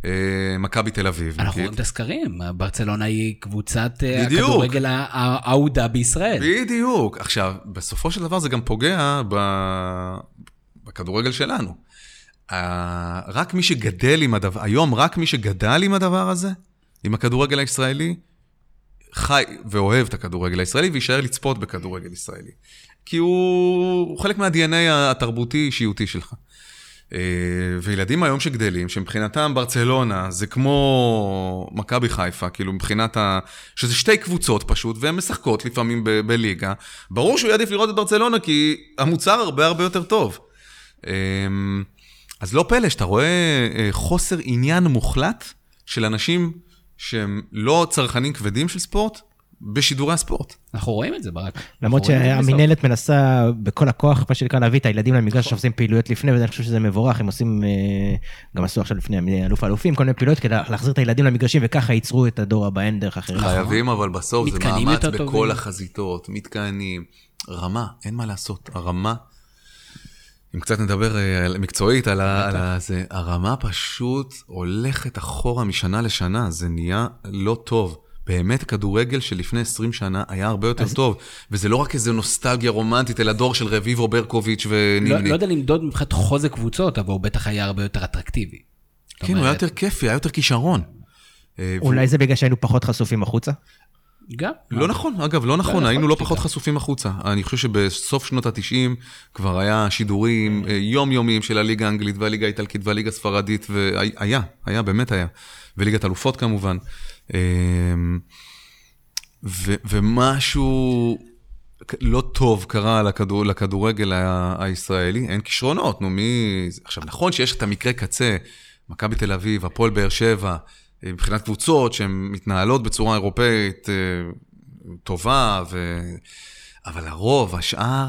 אה, מכבי תל אביב, אנחנו. רואים את הסקרים, ברצלונה היא קבוצת אה, בדיוק. הכדורגל הא- האהודה בישראל. בדיוק. עכשיו, בסופו של דבר זה גם פוגע ב... בכדורגל שלנו. רק מי שגדל עם הדבר, היום רק מי שגדל עם הדבר הזה, עם הכדורגל הישראלי, חי ואוהב את הכדורגל הישראלי ויישאר לצפות בכדורגל ישראלי. כי הוא, הוא חלק מה-DNA התרבותי-אישיותי שלך. Uh, וילדים היום שגדלים, שמבחינתם ברצלונה זה כמו מכבי חיפה, כאילו מבחינת ה... שזה שתי קבוצות פשוט, והן משחקות לפעמים ב- בליגה. ברור שהוא יעדיף לראות את ברצלונה, כי המוצר הרבה הרבה יותר טוב. Um, אז לא פלא שאתה רואה uh, חוסר עניין מוחלט של אנשים שהם לא צרכנים כבדים של ספורט, בשידורי הספורט. אנחנו רואים את זה, ברק. למרות. שהמינהלת מנסה בכל הכוח, מה שנקרא, להביא את הילדים למגרש שעושים פעילויות לפני, ואני חושב שזה מבורך, הם עושים, אה, גם עשו עכשיו לפני אלוף האלופים, כל מיני פעילויות כדי להחזיר את הילדים למגרשים, וככה ייצרו את הדור הבא, אין דרך אחרת. חייבים, אבל בסוף זה מאמץ. בכל החזיתות, מתקנים, רמה, אין מה לעשות, הרמה, אם קצת נדבר אה, על- מקצועית על ה- על ה- זה, הרמה פשוט הולכת אחורה משנה לשנה, זה נהיה לא טוב. באמת כדורגל שלפני 20 שנה היה הרבה יותר טוב, וזה לא רק איזה נוסטלגיה רומנטית, אלא דור של רביבו, ברקוביץ' לא ונימני. לא יודע למדוד מבחינת חוזק קבוצות, אבל הוא בטח היה הרבה יותר אטרקטיבי. כן, הוא היה אומרת, יותר כיפי, היה יותר כישרון. אה, אולי זה בגלל שהיינו פחות חשופים החוצה? גם. לא נכון, אגב, לא נכון, יכול היינו לא פחות. חשופים החוצה. אני חושב שבסוף שנות ה-90 כבר היה שידורים אה, יומיומיים של הליגה האנגלית והליגה האיטלקית והליגה הספרדית, והיה, היה, באמת היה. וליגת אלופות כמובן. ו- ומשהו לא טוב קרה לכדור, לכדורגל הישראלי, אין כישרונות, נו מי... עכשיו, נכון שיש את המקרה קצה, מכבי תל אביב, הפועל באר שבע, מבחינת קבוצות שהן מתנהלות בצורה אירופאית אה, טובה, ו... אבל הרוב, השאר,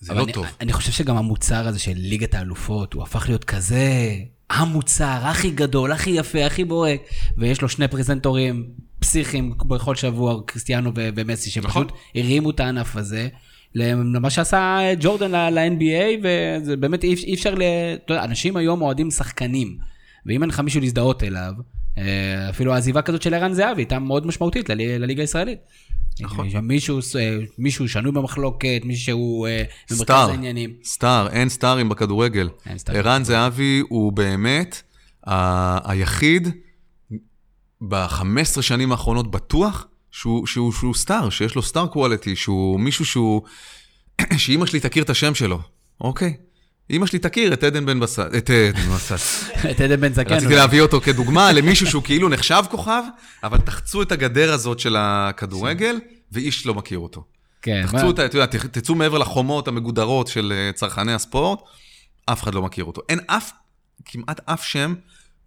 זה לא אני, טוב. אני חושב שגם המוצר הזה של ליגת האלופות, הוא הפך להיות כזה המוצר הכי גדול, הכי יפה, הכי בורק, ויש לו שני פרזנטורים פסיכיים בכל שבוע, קריסטיאנו ומסי, שפשוט נכון. הרימו את הענף הזה. למה שעשה ג'ורדן ל-NBA, וזה באמת אי, אפשר ל... אתה יודע, אנשים היום אוהדים שחקנים, ואם אין לך מישהו להזדהות אליו, אפילו העזיבה כזאת של ערן זהבי הייתה מאוד משמעותית לליגה הישראלית. נכון. שם מישהו, אה, מישהו שנוי במחלוקת, מישהו אה, במרכז העניינים. סטאר, אין סטארים בכדורגל. ערן זהבי הוא באמת ה- היחיד ב-15 שנים האחרונות בטוח שהוא, שהוא, שהוא סטאר, שיש לו סטאר קואליטי, שהוא מישהו שהוא... [CLEARS THROAT] שאימא שלי תכיר את השם שלו, אוקיי? אימא שלי תכיר את עדן בן בסט, את עדן בן בסט. [LAUGHS] את עדן בן זקן. רציתי להביא אותו כדוגמה למישהו שהוא כאילו נחשב כוכב, אבל תחצו את הגדר הזאת של הכדורגל, ואיש לא מכיר אותו. כן, תחצו אותה, אתה יודע, תצאו מעבר לחומות המגודרות של אה, צרכני הספורט, אף אחד לא מכיר אותו. אין אף, כמעט אף שם,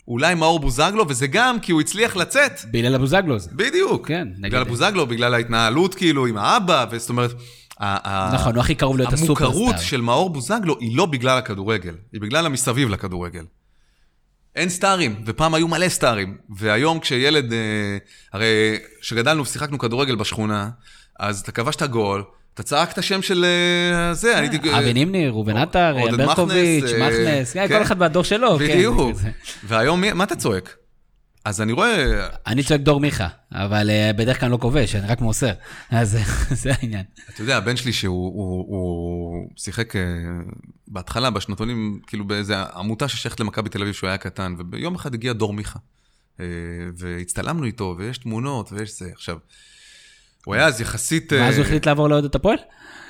אולי מאור בוזגלו, וזה גם כי הוא הצליח לצאת. בגלל הבוזגלוז. בדיוק. כן, נגיד- בגלל בוזגלו, בגלל ההתנהלות כאילו עם האבא, וזאת אומרת... נכון, הוא הכי קרוב להיות הסופרסטאר. המוכרות של מאור בוזגלו היא לא בגלל הכדורגל, היא בגלל המסביב לכדורגל. אין סטארים, ופעם היו מלא סטארים, והיום כשילד, אה, הרי כשגדלנו ושיחקנו כדורגל בשכונה, אז אתה כבשת גול, אתה צעקת שם של אה, זה, אני הייתי... אבי נימני, ראובן עטר, ברקוביץ', מכנס, אה, מכנס, כן. כל אחד והדור שלו. כן, בדיוק. [LAUGHS] והיום מה אתה צועק? אז אני רואה, אני צועק דור מיכה, אבל אה, בדרך כלל אני לא כובש, אני רק מוסר. אז [LAUGHS] זה העניין. אתה יודע, הבן שלי שהוא הוא, הוא שיחק אה, בהתחלה, בשנתונים, כאילו באיזה עמותה ששייכת למכבי תל אביב שהוא היה קטן, וביום אחד הגיע דור מיכה. אה, והצטלמנו איתו, ויש תמונות, ויש זה. עכשיו, הוא היה אז יחסית... ואז הוא אה, החליט לעבור לאוהד את הפועל?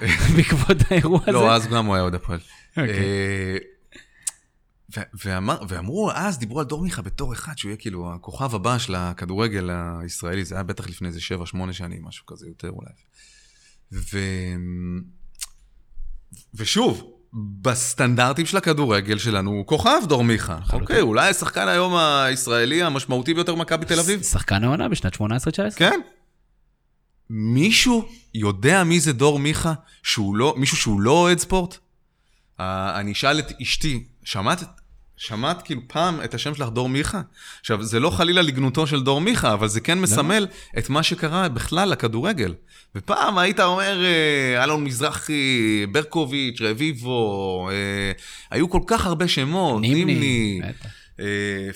[LAUGHS] [LAUGHS] בעקבות האירוע הזה? לא, אז גם הוא היה אוהד הפועל. ואמר, ואמרו, אז דיברו על דור מיכה בתור אחד, שהוא יהיה כאילו הכוכב הבא של הכדורגל הישראלי, זה היה בטח לפני איזה 7-8 שנים, משהו כזה יותר אולי. ו... ושוב, בסטנדרטים של הכדורגל שלנו, הוא כוכב דור מיכה. אוקיי, אולי השחקן היום הישראלי המשמעותי ביותר במכבי תל אביב. שחקן העונה בשנת 18-19? כן. מישהו יודע מי זה דור מיכה? שהוא לא, מישהו שהוא לא אוהד ספורט? אה, אני אשאל את אשתי, שמעת, שמעת כאילו פעם את השם שלך דור מיכה? עכשיו, זה לא חלילה לגנותו של דור מיכה, אבל זה כן מסמל את מה שקרה בכלל לכדורגל. ופעם היית אומר, אה, אלון מזרחי, ברקוביץ', רביבו, אה, היו כל כך הרבה שמות, נימני, נימני. אה,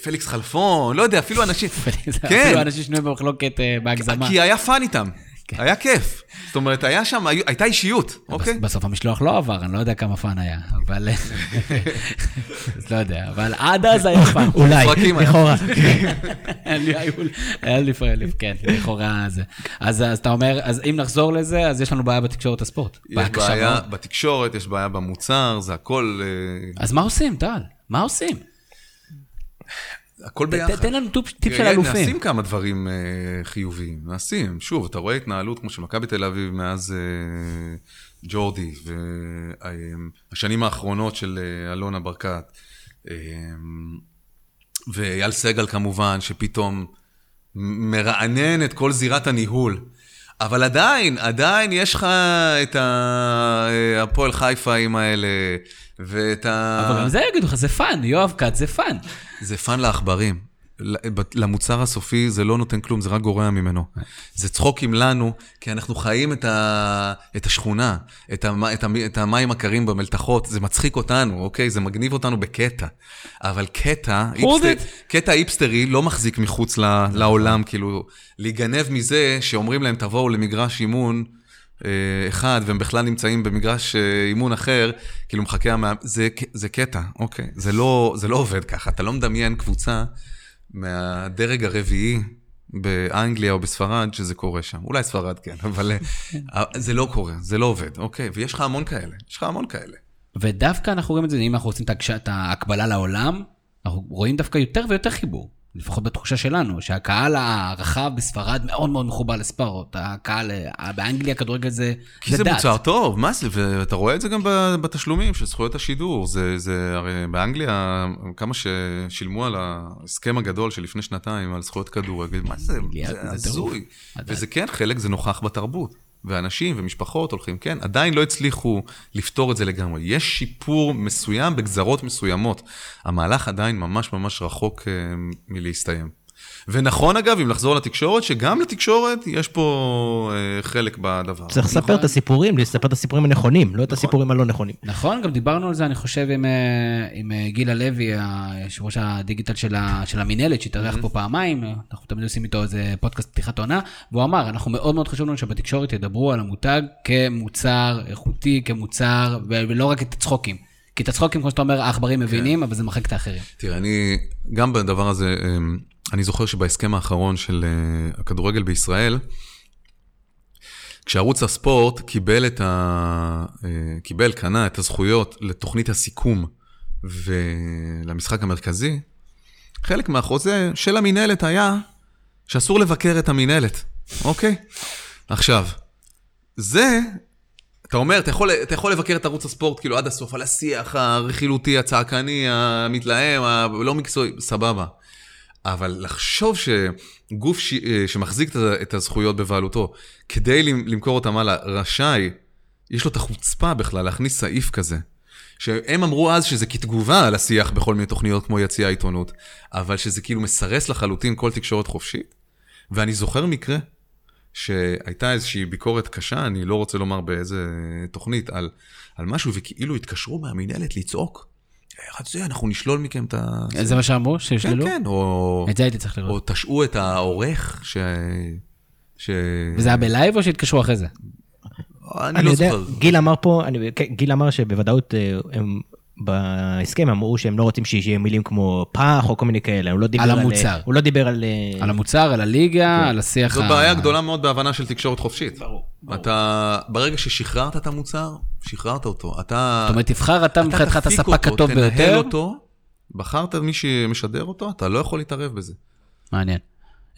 פליקס חלפון, לא יודע, אפילו אנשים... [LAUGHS] אפילו אנשים שנויים במחלוקת אה, בהגזמה. כי היה fun איתם, כן. היה כיף. זאת אומרת, היה שם, הייתה אישיות, אוקיי? בס- בסוף המשלוח לא עבר, אני לא יודע כמה fun היה, אבל... לא יודע, אבל עד אז היה [LAUGHS] fun, אולי. לכאורה. [LAUGHS] היה לי- לפעמים, כן, לכאורה זה. אז אתה אומר, אז אם נחזור לזה, אז יש לנו בעיה בתקשורת הספורט. יש בעיה. בתקשורת, יש בעיה במוצר, זה הכל, אה, אז מה עושים, טל? מה עושים? הכל ביחד. תן לנו טיפ של אלופים. נעשים כמה דברים אה, חיוביים, נעשים. שוב, אתה רואה התנהלות כמו של מכבי תל אביב מאז אה, ג'ורדי, והשנים האחרונות של אה, אלונה ברקת, ואייל סגל כמובן, שפתאום מרענן את כל זירת הניהול. אבל עדיין, עדיין יש לך את הפועל חיפאים האלה, ואת ה... אבל גם זה יגידו לך, זה fun, יואב כץ זה fun. זה fun לעכברים. למוצר הסופי זה לא נותן כלום, זה רק גורע ממנו. זה צחוקים לנו, כי אנחנו חיים את, ה... את השכונה, את, המ... את, המ... את המים הקרים במלתחות, זה מצחיק אותנו, אוקיי? זה מגניב אותנו בקטע. אבל קטע. היפסטר... קטע היפסטרי לא מחזיק מחוץ ל... לעולם, כאילו, להיגנב מזה שאומרים להם, תבואו למגרש אימון. אה, אחד, והם בכלל נמצאים במגרש אה, אימון אחר, כאילו מחכה המאמן, זה, זה קטע, אוקיי? זה לא, זה לא עובד ככה, אתה לא מדמיין קבוצה מהדרג הרביעי באנגליה או בספרד שזה קורה שם. אולי ספרד כן, אבל אה, [LAUGHS] זה לא קורה, זה לא עובד, אוקיי? ויש לך המון כאלה, יש לך המון כאלה. ודווקא אנחנו רואים את זה, אם אנחנו רוצים את ההקבלה לעולם, אנחנו רואים דווקא יותר ויותר חיבור. לפחות בתחושה שלנו, שהקהל הרחב בספרד מאוד מאוד מחובר לספורט. הקהל באנגליה, כדורגל זה כי זה זה דת. מוצר טוב, מה זה? ואתה רואה את זה גם בתשלומים של זכויות השידור. זה, זה הרי באנגליה, כמה ששילמו על ההסכם הגדול שלפני שנתיים על זכויות כדורגל, מה זה? זה. הזוי. וזה כן, חלק זה נוכח בתרבות. ואנשים ומשפחות הולכים, כן, עדיין לא הצליחו לפתור את זה לגמרי. יש שיפור מסוים בגזרות מסוימות. המהלך עדיין ממש ממש רחוק אה, מלהסתיים. ונכון אגב, אם לחזור לתקשורת, שגם לתקשורת יש פה אה, חלק בדבר. צריך לספר את הסיפורים, לספר את הסיפורים הנכונים, לא את הסיפורים הלא נכונים. נכון, גם דיברנו על זה, אני חושב, עם, אה, עם אה, גילה לוי, היושב ראש הדיגיטל של, ה, של המינהלת, שהתארח פה פעמיים, אנחנו תמיד עושים איתו איזה פודקאסט פתיחת עונה, והוא אמר, אנחנו מאוד מאוד חשוב לנו שבתקשורת ידברו על המותג כמוצר איכותי, כמוצר, ולא רק את הצחוקים. כי את הצחוקים, כמו שאתה אומר, העכברים מבינים, אבל זה מחק את האחרים. תראה, אני, גם בדבר הזה, אמ, אני זוכר שבהסכם האחרון של אה, הכדורגל בישראל, כשערוץ הספורט קיבל את ה... אה, קיבל, קנה את הזכויות לתוכנית הסיכום ולמשחק המרכזי, חלק מהחוזה של המינהלת היה שאסור לבקר את המינהלת, אוקיי? עכשיו, זה, אתה אומר, אתה יכול, אתה יכול לבקר את ערוץ הספורט כאילו עד הסוף, על השיח הרכילותי, הצעקני, המתלהם, הלא מקצועי, סבבה. אבל לחשוב שגוף ש... שמחזיק את הזכויות בבעלותו, כדי למכור אותם הלאה, רשאי, יש לו את החוצפה בכלל להכניס סעיף כזה. שהם אמרו אז שזה כתגובה על השיח בכל מיני תוכניות כמו יציע העיתונות, אבל שזה כאילו מסרס לחלוטין כל תקשורת חופשית. ואני זוכר מקרה שהייתה איזושהי ביקורת קשה, אני לא רוצה לומר באיזה תוכנית, על, על משהו, וכאילו התקשרו מהמינהלת לצעוק. איך זה, אנחנו נשלול מכם את ה... זה מה שאמרו? שישללו? כן, כן, או... את זה הייתי צריך לראות. או תשעו את העורך ש... ש... וזה היה בלייב או שהתקשרו אחרי זה? אני לא זוכר. גיל אמר פה, אני, כן, גיל אמר שבוודאות אה, הם בהסכם אמרו שהם לא רוצים שיהיה מילים כמו פח או כל מיני כאלה, הוא לא דיבר על על... המוצר. הוא לא דיבר על... על המוצר, על הליגה, על השיח זו ה... בעיה גדולה מאוד בהבנה של תקשורת חופשית. ברור, אתה, ברגע ששחררת את המוצר, שחררת אותו. אתה... זאת אומרת, תבחר אתה מבחינתך את תפיק הספק אותו, הטוב תנהל ביותר. אותו, בחרת מי שמשדר אותו, אתה לא יכול להתערב בזה. מעניין.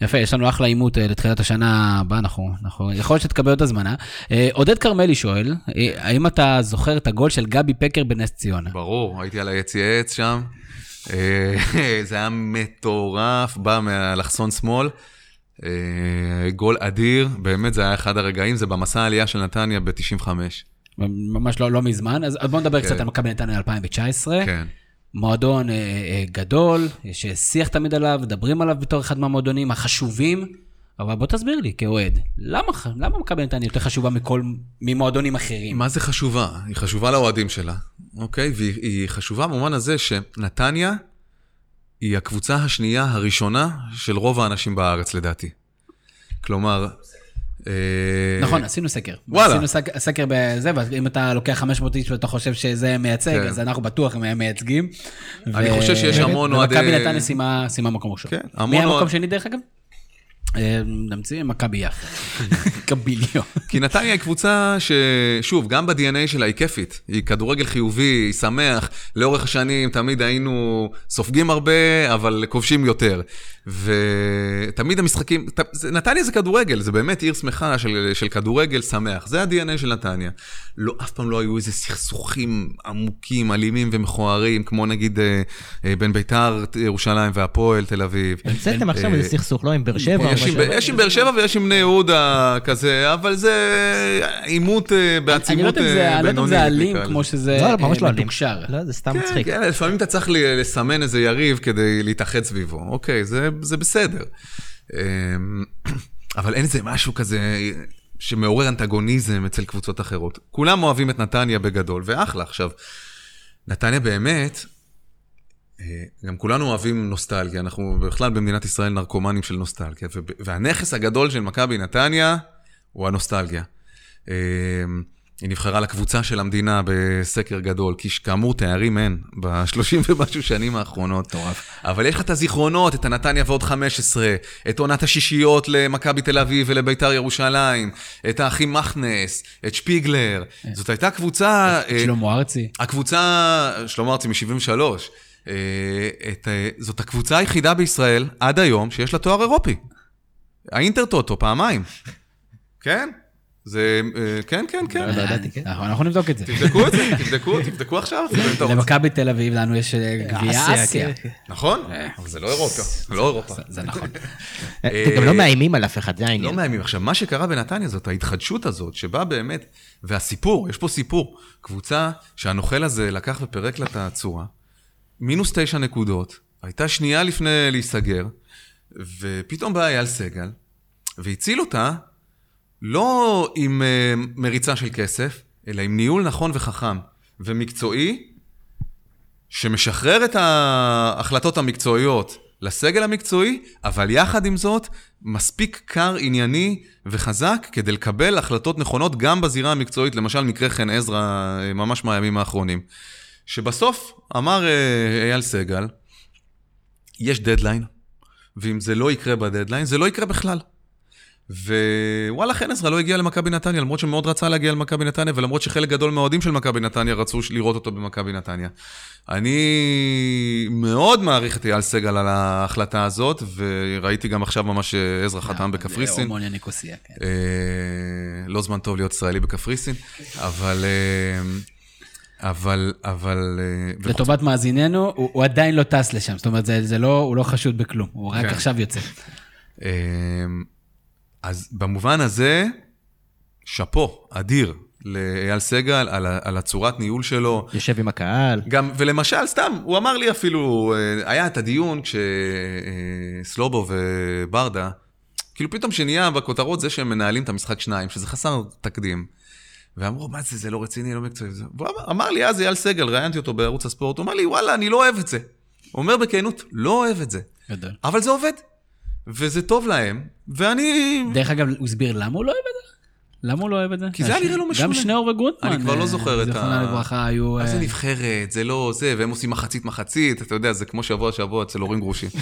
יפה, יש לנו אחלה עימות אה, לתחילת השנה הבאה, אנחנו, אנחנו, יכול להיות שתקבל עוד הזמנה. אה, עודד כרמלי שואל, אה, האם אתה זוכר את הגול של גבי פקר בנס ציונה? ברור, הייתי על היציע עץ שם. [LAUGHS] זה היה מטורף, בא מהאלכסון שמאל. גול אדיר, באמת זה היה אחד הרגעים, זה במסע העלייה של נתניה ב-95. ממש לא, לא מזמן, אז בואו נדבר קצת כן. על מכבי נתניה 2019. כן. מועדון אה, אה, גדול, יש שיח תמיד עליו, מדברים עליו בתור אחד מהמועדונים החשובים, אבל בוא תסביר לי כאוהד, למה, למה מכבי נתניה יותר חשובה מכל, ממועדונים אחרים? מה זה חשובה? היא חשובה לאוהדים שלה, אוקיי? והיא היא חשובה במובן הזה שנתניה היא הקבוצה השנייה הראשונה של רוב האנשים בארץ, לדעתי. כלומר... אה, נכון, עשינו סקר. וואלה. עשינו סק, סקר בזה, ואם אתה לוקח 500 איש ואתה חושב שזה מייצג, כן. אז אנחנו בטוח הם מייצגים. אני חושב שיש המון אוהדי- ומכבי נתניה סיימה מקום ראשון. כן, המון מי המקום שני דרך אגב? נמציא מכבי יפו. קביליו. כי נתניה היא קבוצה ששוב, גם ב-DNA שלה היא כיפית. היא כדורגל חיובי, היא שמח. לאורך השנים תמיד היינו סופגים הרבה, אבל כובשים יותר. ותמיד המשחקים, נתניה זה כדורגל, זה באמת עיר שמחה של, של כדורגל שמח. זה ה-DNA של נתניה. לא, אף פעם לא היו איזה סכסוכים עמוקים, אלימים ומכוערים, כמו נגיד אה, אה, בין ביתר ירושלים והפועל תל אביב. המצאתם עכשיו אה, איזה סכסוך, לא עם באר שבע יש עם- באר שבע ויש עם בני יהודה כזה, אבל זה עימות אה, אני לא בעצימות יודע אם זה- אה, אני לא יודע אם בינונית. זה אלים כמו. שזה לא, לא אה. מתוקשר. לא, זה סתם כן, מצחיק. כן, לפעמים אתה צריך לסמן איזה יריב כדי להתאחד סביבו. אוקיי, זה זה בסדר. אמ, [CLEARS THROAT] אבל אין איזה משהו כזה שמעורר אנטגוניזם אצל קבוצות אחרות. כולם אוהבים את נתניה בגדול, ואחלה. עכשיו, נתניה באמת, גם כולנו אוהבים נוסטלגיה, אנחנו בכלל במדינת ישראל נרקומנים של נוסטלגיה, והנכס הגדול של מכבי נתניה הוא הנוסטלגיה. אה, היא נבחרה לקבוצה של המדינה בסקר גדול, כי כאמור תארים אין בשלושים ומשהו שנים האחרונות. מטורף. אבל יש לך את הזיכרונות, את הנתניה ועוד 15, את עונת השישיות למכבי תל אביב ולביתר ירושלים, את האחים מכנס, את שפיגלר. זאת הייתה קבוצה... אה, שלמה ארצי. הקבוצה, שלמה ארצי מ-73, את, אה, זאת הקבוצה היחידה בישראל עד היום שיש לה תואר אירופי. האינטרטוטו, פעמיים. כן? זה, אה, כן, כן, כן. לא ידעתי, כן. אנחנו אנחנו נבדוק את זה. תבדקו את זה, תבדקו, תבדקו עכשיו. [LAUGHS] למכבי תל אביב לנו יש אה, גביע אסיה. כן. נכון? אבל זה לא אירופה, זה לא אירופה. זה נכון. [LAUGHS] אתם גם לא מאיימים על אף אחד, זה לא העניין. מאיימים. עכשיו, מה שקרה בנתניה זאת ההתחדשות הזאת, שבה באמת, והסיפור, יש פה סיפור. קבוצה שהנוכל הזה לקח ופירק לה את הצורה, מינוס תשע נקודות, הייתה שנייה לפני להיסגר, ופתאום בא אייל סגל, והציל אותה לא עם אה, מריצה של כסף, אלא עם ניהול נכון וחכם ומקצועי, שמשחרר את ההחלטות המקצועיות לסגל המקצועי, אבל יחד עם זאת, מספיק קר, ענייני וחזק כדי לקבל החלטות נכונות גם בזירה המקצועית, למשל מקרה חן עזרא אה, ממש מהימים האחרונים. שבסוף אמר אה, אייל סגל, יש דדליין, ואם זה לא יקרה בדדליין, זה לא יקרה בכלל. ווואלה, חן עזרא לא הגיע למכבי נתניה, למרות שמאוד רצה להגיע למכבי נתניה, ולמרות שחלק גדול מהאוהדים של מכבי נתניה רצו לראות אותו במכבי נתניה. אני מאוד מעריך את אייל סגל על ההחלטה הזאת, וראיתי גם עכשיו ממש עזרא חתם בקפריסין. הורמוניה ניקוסיה, כן. אה, לא זמן טוב להיות ישראלי בקפריסין, אבל... אה, אבל, אבל... אה, לטובת מאזיננו, הוא, הוא עדיין לא טס לשם, זאת אומרת, זה, זה לא, הוא לא חשוד בכלום, הוא רק כן. עכשיו יוצא. אז במובן הזה, שאפו, אדיר, לאייל סגל על, על הצורת ניהול שלו. יושב עם הקהל. גם, ולמשל, סתם, הוא אמר לי אפילו, אה, היה את הדיון כשסלובו וברדה, כאילו פתאום שנהיה בכותרות זה שהם מנהלים את המשחק שניים, שזה חסר תקדים. ואמרו, מה זה, זה לא רציני, לא מקצועי. זה-" והוא אמר, לי אז אייל סגל, ראיינתי אותו בערוץ הספורט, הוא אמר לי, וואלה, אני לא אוהב את זה. הוא אומר בכנות, לא אוהב את זה. גדול. אבל זה עובד, וזה טוב להם, ואני... דרך אגב, הוא הסביר למה הוא לא אוהב את זה? למה הוא לא אוהב את זה? כי זה היה נראה לו משונה. גם שניאור וגוטמן. אני כבר לא אה, זוכר את ה... זיכרונה לברכה, היו... מה זה אה, נבחרת, זה לא זה, והם עושים מחצית מחצית, אתה יודע, זה כמו שבוע שבוע אצל הורים גרושים. [LAUGHS]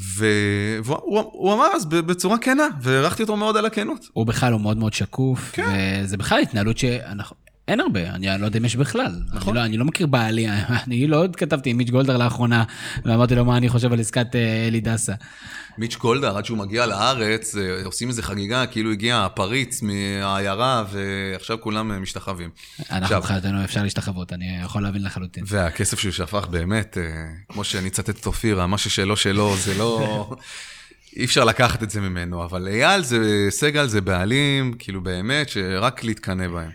והוא הוא- הוא אמר אז בצורה כנה, והערכתי אותו מאוד על הכנות. הוא בכלל הוא מאוד מאוד שקוף, כן. וזה בכלל התנהלות שאנחנו... אין הרבה, אני לא יודע אם יש בכלל. נכון. אני לא, אני לא מכיר בעלי, [LAUGHS] אני לא עוד כתבתי עם מיץ' גולדהר לאחרונה, ואמרתי לו מה אני חושב על עסקת אה, אלי דסה. מיץ' גולדהר, עד שהוא מגיע לארץ, אה, עושים איזה חגיגה, כאילו הגיע הפריץ מהעיירה, ועכשיו כולם אה, משתחווים. אנחנו מבחינתנו אפשר להשתחוות, אני יכול להבין לחלוטין. והכסף שהוא שפך באמת, כמו שאני אצטט את אופירה, מה ששלו שלו, זה לא... [LAUGHS] אי אפשר לקחת את זה ממנו, אבל אייל זה, סגל זה בעלים, כאילו באמת, שרק להתקנא בהם.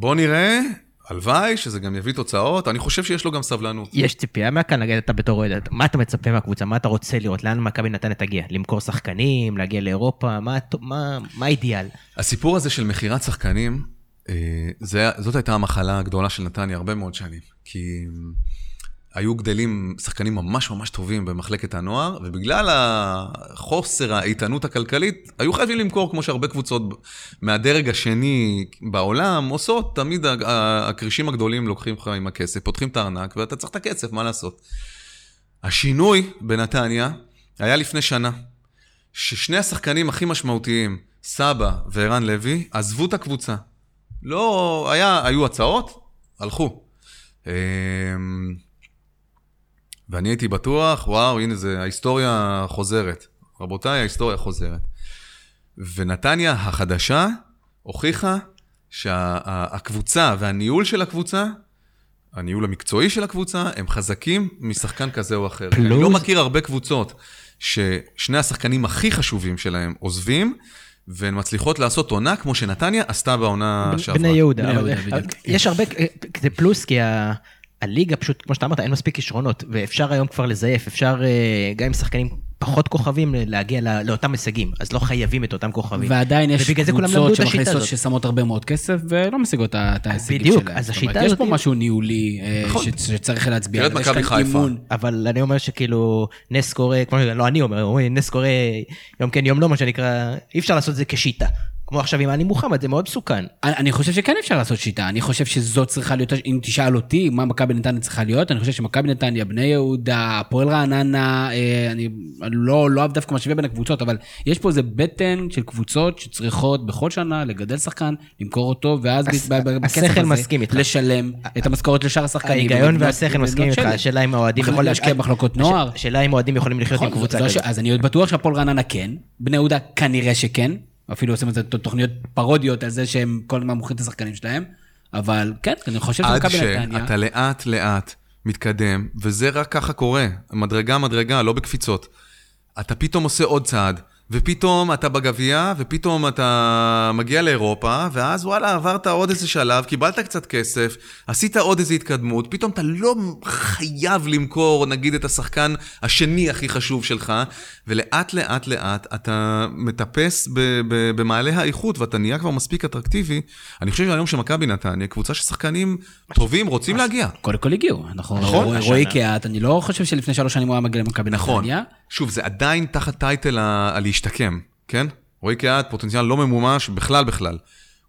בוא נראה, הלוואי שזה גם יביא תוצאות, אני חושב שיש לו גם סבלנות. יש ציפייה מהקהל, נגיד אתה בתור אוהד, מה אתה מצפה מהקבוצה? מה אתה רוצה לראות? לאן מכבי נתניה תגיע? למכור שחקנים? להגיע לאירופה? מה מה- מה האידיאל? הסיפור הזה של מכירת שחקנים, אה, זה, זאת הייתה המחלה הגדולה של נתניה הרבה מאוד שנים. כי היו גדלים שחקנים ממש ממש טובים במחלקת הנוער, ובגלל החוסר האיתנות הכלכלית, היו חייבים למכור, כמו שהרבה קבוצות מהדרג השני בעולם עושות, תמיד הכרישים הגדולים לוקחים לך עם הכסף, פותחים את הארנק, ואתה צריך את הכסף, מה לעשות? השינוי בנתניה היה לפני שנה. ששני השחקנים הכי משמעותיים, סבא וערן לוי, עזבו את הקבוצה. לא, היה, היו הצעות, הלכו. ואני הייתי בטוח, וואו, הנה זה, ההיסטוריה חוזרת. רבותיי, ההיסטוריה חוזרת. ונתניה החדשה הוכיחה שהקבוצה והניהול של הקבוצה, הניהול המקצועי של הקבוצה, הם חזקים משחקן כזה או אחר. פלוס- אני לא מכיר הרבה קבוצות ששני השחקנים הכי חשובים שלהם עוזבים, והן מצליחות לעשות עונה כמו שנתניה עשתה בעונה שעברה. בני יהודה. בני יהודה, בדיוק. יש הרבה, זה פלוס כי הליגה פשוט, כמו שאתה אמרת, אין מספיק כישרונות, ואפשר היום כבר לזייף, אפשר אה, גם עם שחקנים פחות כוכבים להגיע לא- לאותם הישגים, אז לא חייבים את אותם כוכבים. ועדיין יש קבוצות שמכניסות, הזאת. ששמות הרבה מאוד כסף ולא משיגות את- ההישגים בדיוק, שלהם. אז זאת השיטה אומרת, יש פה הזאת- משהו ניהולי אה, נכון. ש- שצריך להצביע. עליו. יש כאן. אימון. אבל אני אומר שכאילו נס קורה, כמו לא אני אומר, נס קורה יום כן יום לא, מה שנקרא, אי אפשר לעשות את זה כשיטה. כמו עכשיו עם עלי מוחמד, זה מאוד מסוכן. אני אני חושב שכן אפשר לעשות שיטה, אני חושב שזאת צריכה להיות, אם תשאל אותי מה מכבי נתניה צריכה להיות, אני חושב שמכבי נתניה, בני יהודה, הפועל רעננה, אה, אני אני לא לא אוהב דווקא משווה בין הקבוצות, אבל יש פה איזה בטן של קבוצות שצריכות בכל שנה לגדל שחקן, למכור אותו, ואז הס- בכסף השכל הזה מסכים איתך. לשלם את המשכורות לשאר השחקנים. ההיגיון והשכל מסכים איתך. השאלה אם האוהדים יכול יכולים... להשקיע במחלקות נוער. הש- השאלה אם אוהדים יכולים לחיות עם נכון, קבוצה זו כזאת. אז אני עוד בטוח שהפועל רעננה כן, בני יהודה כנראה שכן, אפילו עושים את זה תוכניות פרודיות על זה שהם כל הזמן מוכרים את השחקנים שלהם, אבל כן, אני חושב עד שמכבי נתניה, שאתה לאט לאט מתקדם, וזה רק ככה קורה, מדרגה מדרגה, לא בקפיצות. אתה פתאום עושה עוד צעד, ופתאום אתה בגביע, ופתאום אתה מגיע לאירופה, ואז וואלה, עברת עוד איזה שלב, קיבלת קצת כסף, עשית עוד איזה התקדמות, פתאום אתה לא חייב למכור, נגיד, את השחקן השני הכי חשוב שלך, ולאט לאט לאט אתה מטפס ב- ב- במעלה האיכות, ואתה נהיה כבר מספיק אטרקטיבי. אני חושב שהיום שמכבי נתניה, קבוצה של שחקנים טובים, רוצים להגיע. קודם כל הגיעו. אנחנו נכון, השנה. רועי קיאט, אני לא חושב שלפני שלוש שנים הוא היה מגיע למכבי נכון. שוב, זה עדיין תחת טייטל ה- הלהשתקם, כן? רועי קהת, פוטנציאל לא ממומש בכלל בכלל.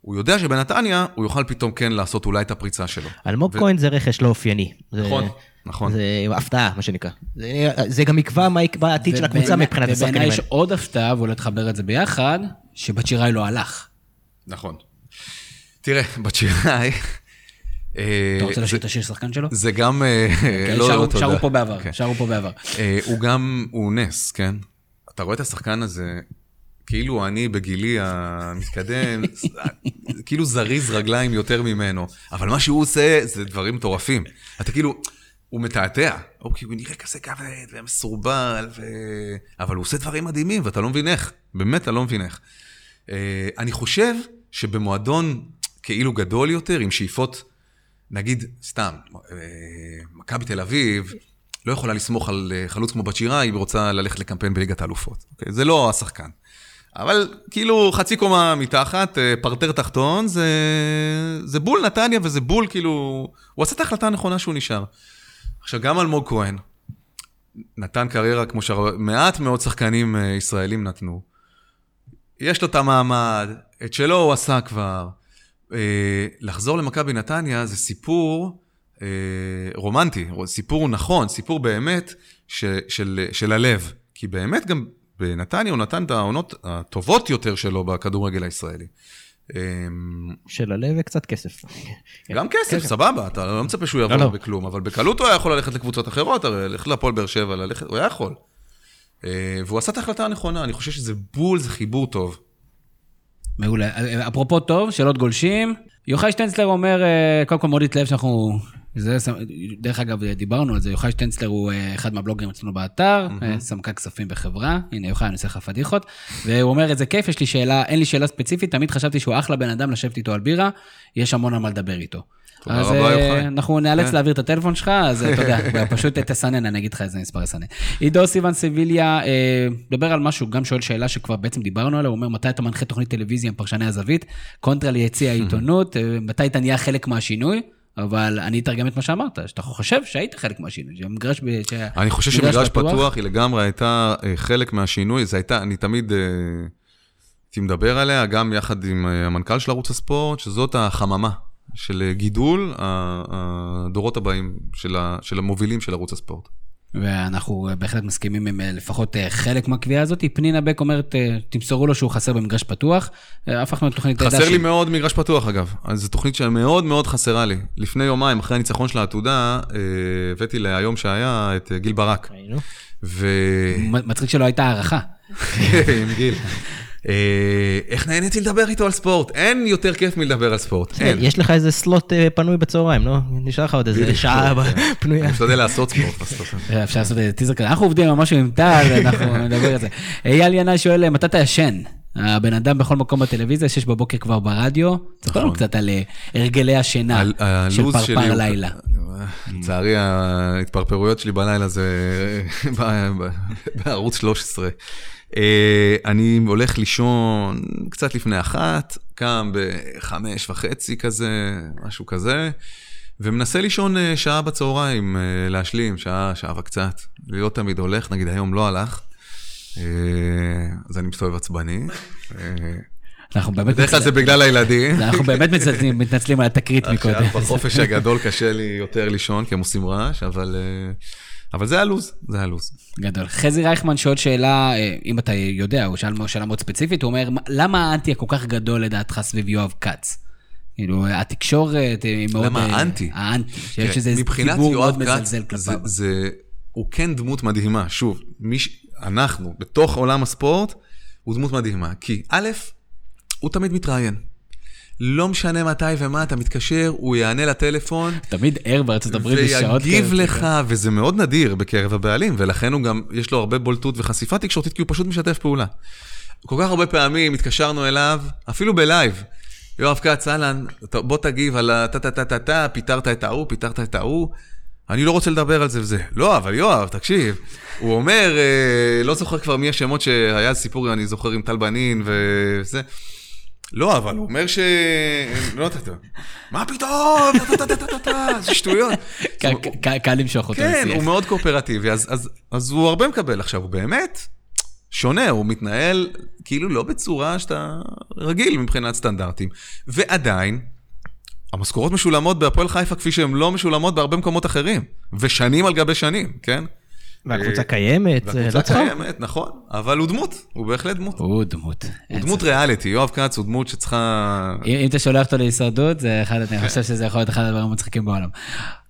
הוא יודע שבנתניה הוא יוכל פתאום כן לעשות אולי את הפריצה שלו. אלמוג ו- כהן זה רכש לא אופייני. זה- נכון, נכון. זה הפתעה, מה שנקרא. זה- זה גם יקבע מה יקבע העתיד של הקבוצה מבחינת השחקנים ובעיניי האלה. יש עוד הפתעה, ואולי תחבר את זה ביחד, שבצ'יראי לא הלך. נכון. תראה, [LAUGHS] בצ'יראי... אה, אתה רוצה לשיר את השיר שחקן שלו? זה גם... אה, כן, [LAUGHS] לא, שרו- לא, תודה. שרו פה בעבר, כן. שרו פה בעבר. אה, הוא גם, הוא נס, כן? אתה רואה את השחקן הזה, כאילו אני בגילי המתקדם, [LAUGHS] כאילו זריז רגליים יותר ממנו, אבל מה שהוא עושה זה דברים מטורפים. אתה כאילו, הוא מתעתע, אוקיי, הוא נראה כזה כבד ומסורבל, ו... אבל הוא עושה דברים מדהימים ואתה לא מבין איך, באמת אתה לא מבין איך. אני חושב שבמועדון כאילו גדול יותר, עם שאיפות, נגיד, סתם, אה, מכבי תל אביב, לא יכולה לסמוך על אה, חלוץ כמו בצ'ירה, היא רוצה ללכת לקמפיין בליגת האלופות. אוקיי? זה לא השחקן. אבל כאילו חצי קומה מתחת, אה, פרטר תחתון, זה, זה בול נתניה וזה בול כאילו... הוא עשה את ההחלטה הנכונה שהוא נשאר. עכשיו, גם אלמוג כהן נתן קריירה כמו שמעט מאוד שחקנים ישראלים נתנו. יש לו את המעמד, את שלו הוא עשה כבר. אה, לחזור למכבי נתניה זה סיפור אה, רומנטי, סיפור נכון, סיפור באמת ש, של, של הלב. כי באמת גם בנתניה הוא נתן את העונות הטובות יותר שלו בכדורגל הישראלי. אה, של הלב וקצת כסף. גם כסף, סבבה, אתה לא מצפה שהוא יעבור לא, לא. בכלום, אבל בקלות הוא היה יכול ללכת לקבוצות אחרות, הרי ללכת להפועל באר שבע, הוא היה יכול. אה, והוא עשה את ההחלטה הנכונה, אני חושב שזה בול, זה חיבור טוב. מעולה. אפרופו טוב, שאלות גולשים. יוחאי שטנצלר אומר, אה, קודם כל מאוד התלהב שאנחנו... זה, דרך אגב, דיברנו על זה, יוחאי שטנצלר הוא אה, אחד מהבלוגרים אצלנו באתר, אה, סמנכ"ל כספים בחברה, הנה יוחאי, אני עושה לך פדיחות, והוא אומר, איזה כיף, יש לי שאלה, אין לי שאלה ספציפית, תמיד חשבתי שהוא אחלה בן אדם לשבת איתו על בירה, יש המון על מה לדבר איתו. תודה אז רבה, אה, יוחאי. אנחנו נאלץ כן. להעביר את הטלפון שלך, אז אה, אתה יודע, [LAUGHS] פשוט תסנן, אני אגיד לך איזה מספר יסנן. עידו סיוון סביליה, אה, מדבר על משהו, גם שואל שאלה שכבר בעצם דיברנו עליה, הוא אומר, מתי אתה מנחה תוכנית טלוויזיה עם פרשני הזווית, קונטרה ליציע [LAUGHS] העיתונות, מתי אתה נהיה חלק מהשינוי? אבל אני אתרגם את מה שאמרת, שאתה חושב שהיית חלק מהשינוי, שהמגרש... ב- שה- אני חושב שמגרש פתוח היא לגמרי הייתה חלק מהשינוי, זה הייתה, אני תמיד הייתי מדבר עליה, גם יחד עם המנכ"ל של ערוץ הספורט, שזאת החממה של אה, גידול הדורות הבאים של ה- של המובילים של ערוץ הספורט. ואנחנו בהחלט מסכימים עם אה, לפחות אה, חלק מהקביעה הזאת. פנינה בק אומרת, אה, תמסרו לו שהוא חסר במגרש פתוח. אה, הפכנו לתוכנית... יודע חסר לי ש- מאוד מגרש פתוח אגב, אז זו תוכנית שמאוד מאוד חסרה לי. לפני יומיים, אחרי הניצחון של העתודה, אה, הבאתי להיום שהיה את אה, גיל ברק. ו... מצחיק שלא הייתה הערכה. [LAUGHS] עם גיל. אה, איך נהניתי לדבר איתו על ספורט? אין יותר כיף מלדבר על ספורט, אין. יש לך איזה סלוט אה, פנוי בצהריים, לא? נשאר לך עוד איזה שעה [LAUGHS] פנויה. אני משתדל לעשות ספורט בסוף. אה, אפשר לעשות איזה טיזר כזה. אנחנו עובדים על משהו עם טל, אנחנו [LAUGHS] נדבר על זה. אייל ינאי שואל, מתי אתה ישן? הבן אדם בכל מקום בטלוויזיה, שש בבוקר כבר ברדיו. תספר לנו נכון. קצת על הרגלי השינה של הלו"ז שלי פרפר לילה. לצערי, ההתפרפרויות שלי בלילה זה [LAUGHS] בערוץ 13. אה, אני הולך לישון קצת לפני אחת, קם בחמש וחצי כזה, משהו כזה, ומנסה לישון אה, שעה בצהריים, אה, להשלים, שעה, שעה וקצת. לי לא תמיד הולך, נגיד היום לא הלך, אז אני מסתובב עצבני. אנחנו באמת בדרך כלל זה בגלל הילדים. [LAUGHS] אנחנו באמת מתנצלים- על התקרית [LAUGHS] מקודם. עכשיו בחופש הגדול קשה לי יותר לישון, כי הם עושים רעש, אבל, אבל זה הלו"ז, זה הלו"ז. גדול. חזי רייכמן שואל שאלה, אה, אם אתה יודע, הוא שאל שאלה מאוד ספציפית, הוא אומר, למה האנטי הכל כך גדול לדעתך סביב יואב כץ? כאילו, התקשורת היא מאוד... למה אה, האנטי? האנטי, שיש תראה, איזה ציבור מאוד מזלזל כלפיו. זה, הוא כן דמות מדהימה. שוב. אנחנו, בתוך עולם הספורט, הוא דמות מדהימה. כי א', הוא תמיד מתראיין. לא משנה מתי ומה, אתה מתקשר, הוא יענה לטלפון. תמיד ער בארצות הברית בשעות כאלה. ויגיב לך, וזה מאוד נדיר בקרב הבעלים, ולכן הוא גם, יש לו הרבה בולטות וחשיפה תקשורתית, כי הוא פשוט משתף פעולה. כל כך הרבה פעמים התקשרנו אליו, אפילו בלייב. יואב כץ, אהלן, בוא תגיב על הטה-טה-טה-טה, פיטרת את ההוא, פיטרת את ההוא. אני לא רוצה לדבר על זה וזה. לא, אבל יואב, תקשיב. הוא אומר, אה, לא זוכר כבר מי השמות שהיה סיפור, אני זוכר עם טל בנין וזה. לא, אבל הוא אומר ש... לא יודעת, מה פתאום? זה שטויות. קל למשוך אותו כן, הוא מאוד קואופרטיבי, אז הוא הרבה מקבל. עכשיו, הוא באמת שונה, הוא מתנהל כאילו לא בצורה שאתה רגיל מבחינת סטנדרטים. ועדיין, המשכורות משולמות בהפועל חיפה כפי שהן לא משולמות בהרבה מקומות אחרים, ושנים על גבי שנים, כן? והקבוצה קיימת, זה לא והקבוצה קיימת, נכון, אבל הוא דמות, הוא בהחלט דמות. הוא דמות. הוא דמות ריאליטי, יואב כץ הוא דמות שצריכה... אם אתה שולח אותו להישרדות, זה אחד, אני חושב שזה יכול להיות אחד הדברים המצחיקים בעולם.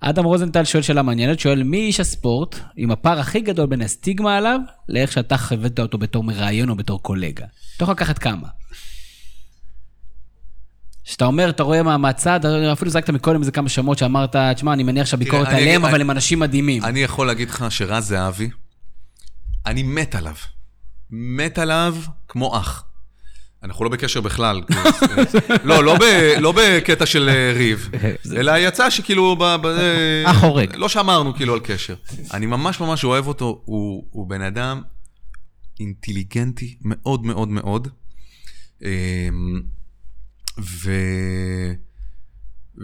אדם רוזנטל שואל שאלה מעניינת, שואל מי איש הספורט עם הפער הכי גדול בין הסטיגמה עליו, לאיך שאתה חווית אותו בתור מראיין או בתור קולגה. אתה יכול לקחת כמה. שאתה אומר, אתה רואה מהצד, אפילו זרקת מקודם איזה כמה שמות שאמרת, תשמע, אני מניח שהביקורת עליהם, אבל הם אנשים מדהימים. אני יכול להגיד לך שרז זהבי, אני מת עליו. מת עליו כמו אח. אנחנו לא בקשר בכלל. [LAUGHS] לא, לא, ב, לא בקטע של אה, ריב, [LAUGHS] אלא יצא שכאילו... אח הורג. לא שמרנו כאילו על קשר. אני ממש ממש אוהב אותו, הוא, הוא בן אדם אינטליגנטי מאוד מאוד מאוד. ו...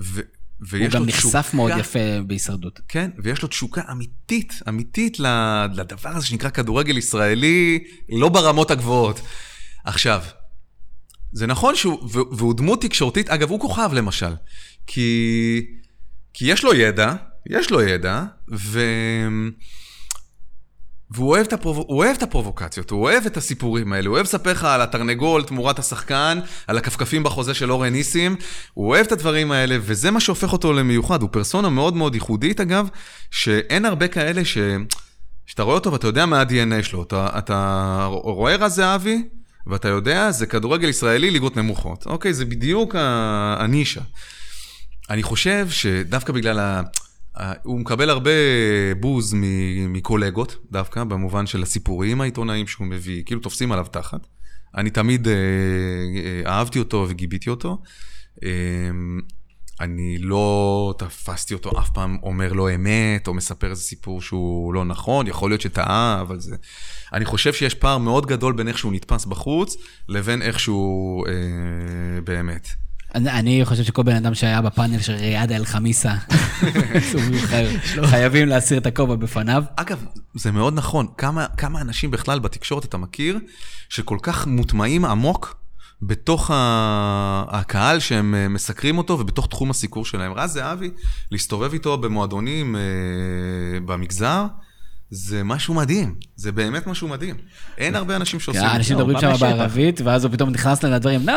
ו... ויש הוא גם נחשף תשוקה, מאוד יפה בהישרדות. כן, ויש לו תשוקה אמיתית, אמיתית לדבר הזה שנקרא כדורגל ישראלי, לא ברמות הגבוהות. עכשיו, זה נכון שהוא, והוא דמות תקשורתית, אגב, הוא כוכב למשל, כי, כי יש לו ידע, יש לו ידע, ו... והוא אוהב, הפרוב... אוהב את הפרובוקציות, הוא אוהב את הסיפורים האלה, הוא אוהב לספר לך על התרנגול תמורת השחקן, על הכפכפים בחוזה של אורן ניסים, הוא אוהב את הדברים האלה, וזה מה שהופך אותו למיוחד. הוא פרסונה מאוד מאוד ייחודית, אגב, שאין הרבה כאלה ש... שאתה רואה אותו ואתה יודע מה ה-DNA שלו. אתה, אתה רואה רז זהבי, ואתה יודע, זה כדורגל ישראלי ליגות נמוכות. אוקיי, זה בדיוק הנישה. אני חושב שדווקא בגלל ה... הוא מקבל הרבה בוז מקולגות, דווקא, במובן של הסיפורים העיתונאיים שהוא מביא, כאילו תופסים עליו תחת. אני תמיד אה, אה, אהבתי אותו וגיביתי אותו. אה, אני לא תפסתי אותו אף פעם אומר לו אמת, או מספר איזה סיפור שהוא לא נכון, יכול להיות שטעה, אבל זה... אני חושב שיש פער מאוד גדול בין איך שהוא נתפס בחוץ, לבין איך שהוא אה, באמת. אני חושב שכל בן אדם שהיה בפאנל של ריאד אל-חמיסה, [LAUGHS] חייבים להסיר את הכובע בפניו. אגב, זה מאוד נכון. כמה, כמה אנשים בכלל בתקשורת אתה מכיר, שכל כך מוטמעים עמוק בתוך הקהל שהם אה, מסקרים אותו ובתוך תחום הסיקור שלהם. רז זהבי, להסתובב איתו במועדונים אה, במגזר, זה משהו מדהים, זה באמת משהו מדהים. אין הרבה אנשים שעושים את זה. אנשים מדברים שם בערבית, ואז הוא פתאום נכנס לדברים, לא,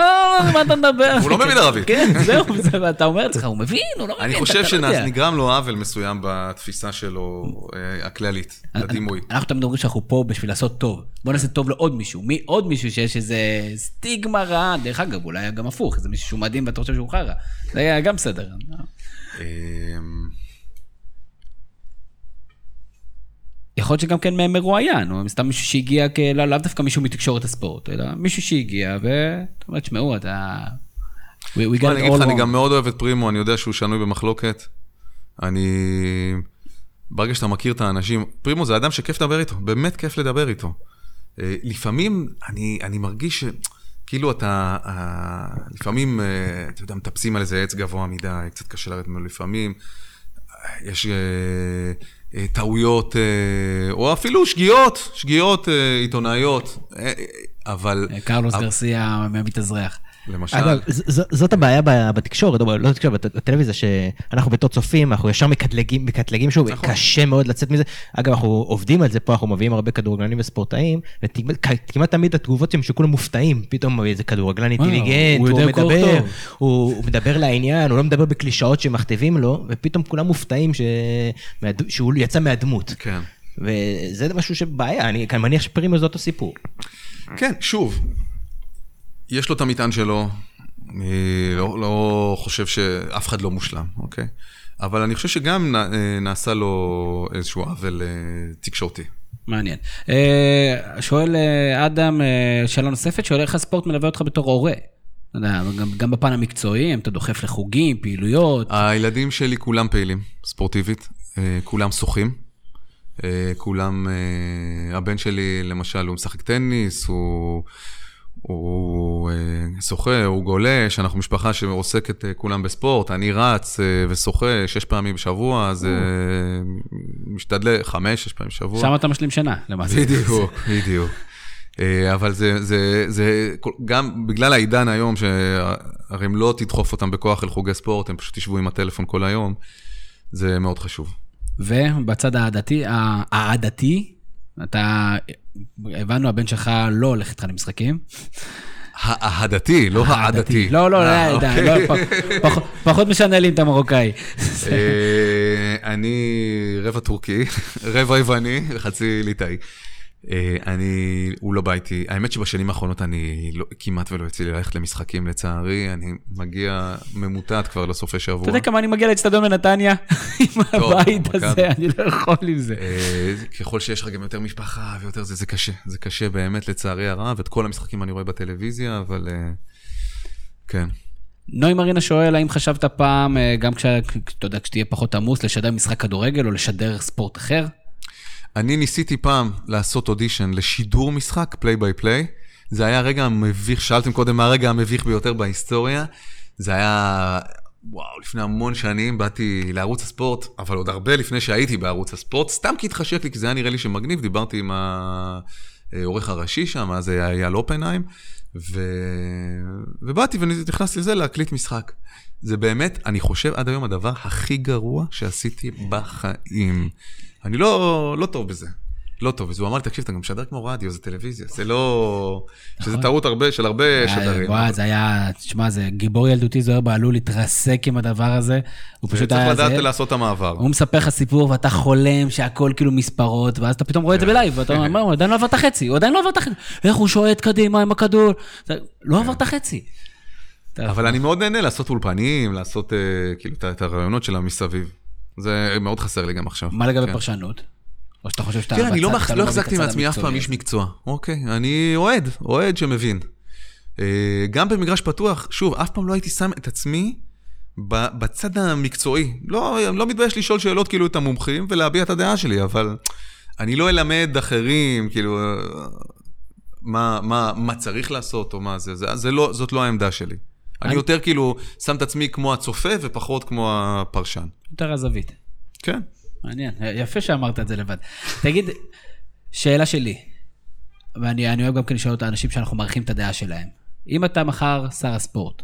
מה אתה מדבר? הוא לא מבין ערבית. כן, זהו, ואתה אומר לעצמך, הוא מבין, הוא לא מבין. אני חושב שנגרם לו עוול מסוים בתפיסה שלו, אה, הכללית, לדימוי. אנחנו תמיד אומרים שאנחנו פה בשביל לעשות טוב. בוא נעשה טוב לעוד מישהו. מי עוד מישהו שיש איזה סטיגמה רעה, דרך אגב, אולי גם הפוך, איזה מישהו שהוא מדהים ואתה חושב שהוא חרא. זה היה גם בסדר. יכול להיות שגם כן מרואיין, או סתם מישהו שהגיע, לאו לא דווקא מישהו מתקשורת הספורט, אלא מישהו שהגיע, ואתה אומר, תשמעו, אתה... אני אגיד לך, אני גם מאוד אוהב את פרימו, אני יודע שהוא שנוי במחלוקת. אני... ברגע שאתה מכיר את האנשים, פרימו זה אדם שכיף לדבר איתו, באמת כיף לדבר איתו. אה, לפעמים אני, אני מרגיש שכאילו אתה, אה, לפעמים, אה, אתה יודע, מטפסים על איזה עץ גבוה מדי, קצת קשה לרדת ממנו לפעמים. יש... אה, טעויות, אה, או אפילו שגיאות, שגיאות אה, עיתונאיות, אבל... קרלוס גרסיה מתאזרח. למשל. אגב, זאת הבעיה בתקשורת, לא בתקשורת, בטלוויזיה, שאנחנו בתור צופים, אנחנו ישר מקטלגים, מקטלגים שוב, נכון. קשה מאוד לצאת מזה. אגב, אנחנו עובדים על זה פה, אנחנו מביאים הרבה כדורגלנים וספורטאים, וכמעט תמיד התגובות הם שכולם מופתעים, פתאום איזה כדורגלן אינטליגנט, הוא מדבר, הוא מדבר לעניין, הוא לא מדבר בקלישאות שמכתיבים לו, ופתאום כולם מופתעים שהוא יצא מהדמות. כן. וזה משהו שבעיה, אני מניח שפרימו זה אותו סיפור. כן, שוב, יש לו את המטען שלו, אני לא, לא חושב שאף אחד לא מושלם, אוקיי? אבל אני חושב שגם אה, נעשה לו איזשהו עוול אה, תקשורתי. מעניין. אה, שואל אדם, שאלה נוספת, שואל איך הספורט מלווה אותך בתור הורה? גם, גם בפן המקצועי, אם אתה דוחף לחוגים, פעילויות. הילדים שלי כולם פעילים, ספורטיבית, כולם שוחים. כולם, הבן שלי למשל, הוא משחק טניס, הוא, הוא אה, שוחה, הוא גולש, אנחנו משפחה שעוסקת אה, כולם בספורט, אני רץ אה, ושוחה שש פעמים בשבוע, אז משתדל, חמש, שש פעמים בשבוע. שם אתה משלים שנה, למעשה. בדיוק, בדיוק. אבל זה, זה, זה, גם בגלל העידן היום, שהרי אם לא תדחוף אותם בכוח אל חוגי ספורט, הם פשוט ישבו עם הטלפון כל היום, זה מאוד חשוב. ובצד העדתי, העדתי, אתה, הבנו, הבן שלך לא הולך איתך למשחקים. האהדתי, לא העדתי. לא, לא, אה, לא, אוקיי. לא, פח- פח- פחות משנה לי אם אתה מרוקאי. אה, אני רבע טורקי, רבע יווני וחצי ליטאי. אה, אני, הוא לא בא איתי, האמת שבשנים האחרונות אני לא, כמעט ולא יוצא לי ללכת למשחקים לצערי, אני מגיע ממוטט כבר לסופי שבוע. אתה יודע כמה אני מגיע לאצטדיון בנתניה [LAUGHS] עם הבית. הזה, אני לא יכול עם זה. אה, ככל שיש לך גם יותר משפחה ויותר זה, זה קשה. זה קשה באמת לצערי הרב, את כל המשחקים אני רואה בטלוויזיה, אבל אה, כן. נוי מרינה שואל, האם חשבת פעם, גם כש- אתה יודע, כשתהיה פחות עמוס, לשדר משחק כדורגל או לשדר ספורט אחר? אני ניסיתי פעם לעשות אודישן לשידור משחק, play by play. זה היה הרגע המביך, שאלתם קודם מה הרגע המביך ביותר בהיסטוריה. זה היה, וואו, לפני המון שנים באתי לערוץ הספורט, אבל עוד הרבה לפני שהייתי בערוץ הספורט, סתם כי התחשק לי, כי זה היה נראה לי שמגניב, דיברתי עם העורך הראשי שם, אז היה אייל אופנהיים, ו... ובאתי ונכנסתי לזה להקליט משחק. זה באמת, אני חושב עד היום הדבר הכי גרוע שעשיתי בחיים. אני לא, לא טוב בזה. לא טוב בזה. הוא אמר לי, תקשיב, אתה גם משדר כמו רדיו, זה טלוויזיה, זה לא... שזה טעות הרבה, של הרבה שדרים. וואי, זה היה, תשמע, זה גיבור ילדותי, זוהיר בהלול התרסק עם הדבר הזה. הוא פשוט צריך היה... לדעת זה- לעשות את המעבר. הוא מספר לך סיפור ואתה חולם שהכל כאילו מספרות, ואז אתה פתאום רואה את זה בלייב, ואתה אומר, הוא עדיין לא עבר את החצי, הוא עדיין לא עבר את החצי. איך הוא שועט קדימה עם הכדור? לא עבר את החצי. אבל אני מאוד נהנה לעשות אולפנים, לעשות אה, כאילו את הרעיונות שלה מסביב. זה מאוד חסר לי גם עכשיו. מה לגבי כן. פרשנות? או שאתה חושב שאתה... כן, אני לא מח- לא את החזקתי מעצמי אף פעם איש. מקצוע. אוקיי, אני אוהד, אוהד שמבין. אה, גם במגרש פתוח, שוב, אף פעם לא הייתי שם את עצמי בצד המקצועי. לא, לא מתבייש לשאול שאלות כאילו את המומחים ולהביע את הדעה שלי, אבל אני לא אלמד אחרים, כאילו, אה, מה, מה, מה צריך לעשות או מה זה, זה, זה לא, זאת לא העמדה שלי. אני יותר כאילו שם את עצמי כמו הצופה ופחות כמו הפרשן. יותר הזווית. כן. מעניין, יפה שאמרת את זה לבד. תגיד, שאלה שלי, ואני אני אוהב גם כן לשאול את האנשים שאנחנו מעריכים את הדעה שלהם. אם אתה מחר שר הספורט,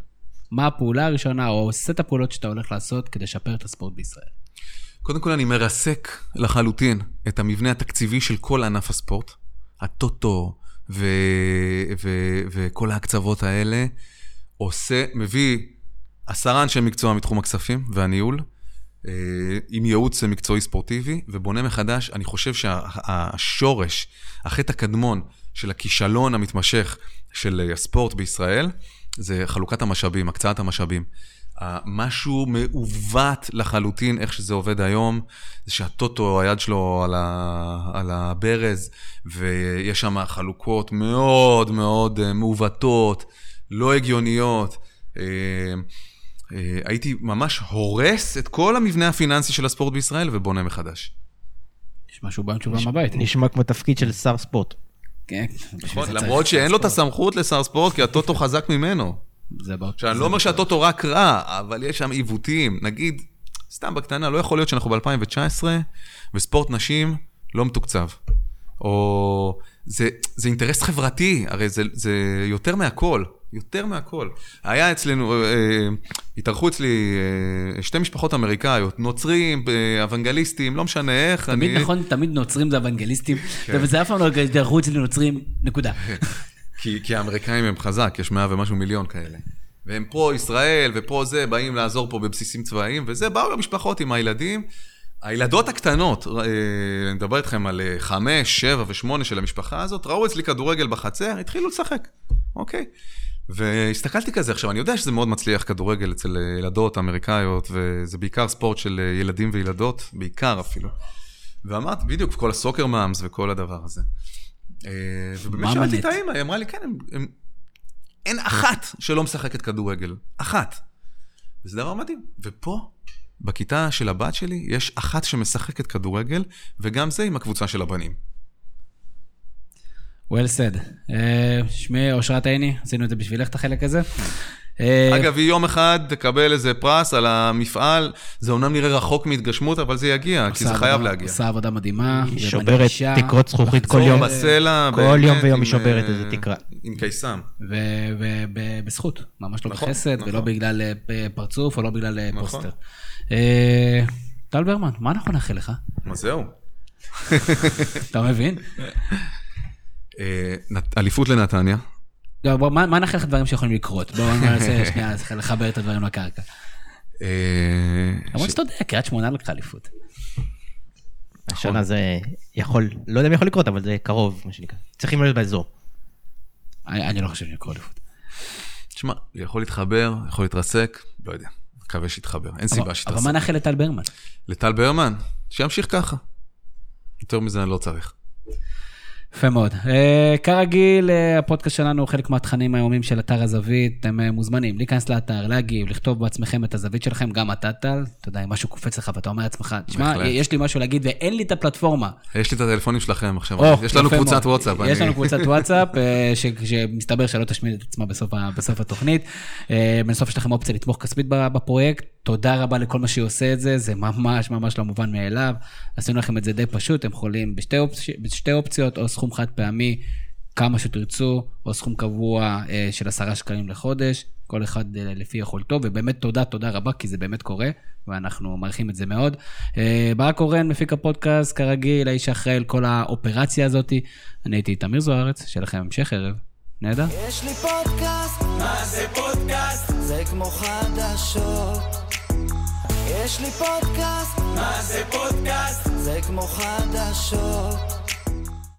מה הפעולה הראשונה או סט הפעולות שאתה הולך לעשות כדי לשפר את הספורט בישראל? קודם כל אני מרסק לחלוטין את המבנה התקציבי של כל ענף הספורט. הטוטו ו... ו... וכל ההקצוות האלה עושה, מביא עשרה אנשי מקצוע מתחום הכספים והניהול, אה, עם ייעוץ מקצועי ספורטיבי, ובונה מחדש, אני חושב שהשורש, החטא הקדמון של הכישלון המתמשך של הספורט בישראל, זה חלוקת המשאבים, הקצאת המשאבים. משהו מעוות לחלוטין, איך שזה עובד היום, זה שהטוטו, היד שלו על, ה, על הברז, ויש שם חלוקות מאוד מאוד אה, מעוותות, לא הגיוניות. אה, אה, הייתי ממש הורס את כל המבנה הפיננסי של הספורט בישראל ובונה מחדש. יש משהו בא עם תשובה מהבית. נשמע כמו תפקיד של שר ספורט. כן, צריך למרות שאין לו את. הסמכות לשר ספורט, כי הטוטו חזק ממנו. זה בא- עכשיו, אני זה לא אומר שהטוטו רק רע, אבל יש שם עיוותים. נגיד, סתם בקטנה, לא יכול להיות שאנחנו ב-2019 וספורט נשים לא מתוקצב. או זה, זה אינטרס חברתי, הרי זה, זה יותר מהכל, יותר מהכל. היה אצלנו, אה, אה, התארחו אצלי אה, שתי משפחות אמריקאיות, נוצרים, אה, אוונגליסטים, לא משנה איך. תמיד אני- נכון, תמיד נוצרים זה אוונגליסטים, כן. וזה אף פעם לא דרכו אצלי נוצרים, נקודה. [LAUGHS] כי, כי האמריקאים הם חזק, יש מאה ומשהו מיליון כאלה. והם פה ישראל ופה זה, באים לעזור פה בבסיסים צבאיים, וזה, באו המשפחות עם הילדים. הילדות הקטנות, אה, אני מדבר איתכם על אה, חמש, שבע ושמונה של המשפחה הזאת, ראו אצלי כדורגל בחצר, התחילו לשחק, אוקיי? והסתכלתי כזה, עכשיו, אני יודע שזה מאוד מצליח כדורגל אצל ילדות אמריקאיות, וזה בעיקר ספורט של ילדים וילדות, בעיקר אפילו. ואמרתי, בדיוק, כל הסוקר מאמס וכל הדבר הזה. אה, ובאמת שאלתי את האמא, היא אמרה לי, כן, הם, הם, אין אחת שלא משחקת כדורגל. אחת. וזה דבר מדהים. ופה, בכיתה של הבת שלי, יש אחת שמשחקת כדורגל, וגם זה עם הקבוצה של הבנים. well said. Uh, שמי אושרת עיני, עשינו את זה בשבילך את החלק הזה. אה, אגב, היא יום אחד תקבל איזה פרס על המפעל, זה אומנם נראה רחוק מהתגשמות, אבל זה יגיע, כי זה חייב להגיע. עושה עבודה מדהימה. היא שוברת תקרות זכוכית כל יום. בסלע, כל יום ויום היא שוברת איזה אה, תקרה. עם קיסם. ובזכות, ממש לא נכון, בחסד, ולא נכון. בגלל אה, פרצוף או לא בגלל נכון. פוסטר. טל ברמן, מה אנחנו נאחל לך? מה זהו? אתה מבין? אליפות לנתניה. לא, מה, נאחל לך דברים שיכולים לקרות? בואו ננסה [LAUGHS] שנייה לחבר את הדברים לקרקע. אה, למרות שאתה יודע, קריית שמונה לקחה אליפות. השנה זה יכול, לא יודע אם יכול לקרות, אבל זה קרוב, מה שנקרא. צריכים להיות באזור. אני לא חושב שיקרו אליפות. תשמע, יכול להתחבר, יכול להתרסק, לא יודע. מקווה שיתחבר, אין סיבה שיתרסק. אבל מה נאחל לטל ברמן? לטל ברמן? שימשיך ככה. יותר מזה אני לא צריך. יפה מאוד. Uh, כרגיל, uh, הפודקאסט שלנו הוא חלק מהתכנים היומיים של אתר הזווית. אתם uh, מוזמנים להיכנס לאתר, להגיב, לכתוב בעצמכם את הזווית שלכם, גם אתה טל. אתה יודע, אם משהו קופץ לך ואתה אומר לעצמך, תשמע, יש לי משהו להגיד ואין לי את הפלטפורמה. יש לי את הטלפונים שלכם עכשיו. Oh, יש לנו קבוצת וואטסאפ. יש לנו קבוצת [LAUGHS] וואטסאפ, שמסתבר שלא תשמיד את עצמה בסוף, בסוף התוכנית. בסוף יש לכם אופציה לתמוך כספית בפרויקט. תודה רבה לכל מה שעושה את זה, זה ממש ממש לא מובן מאליו. עשינו לכם את זה די פשוט, אתם יכולים בשתי, אופצ... בשתי אופציות, או סכום חד פעמי, כמה שתרצו, או סכום קבוע אה, של עשרה שקלים לחודש, כל אחד אה, לפי יכולתו, ובאמת תודה, תודה רבה, כי זה באמת קורה, ואנחנו מעריכים את זה מאוד. אה, ברק קורן, מפיק הפודקאסט, כרגיל, האיש האחראי על כל האופרציה הזאת. אני הייתי תמיר זוארץ, שיהיה לכם המשך ערב. נהדר. יש לי פודקאסט, מה זה פודקאסט? זה כמו חדשות. יש לי פודקאסט, מה זה פודקאסט? זה כמו חדשות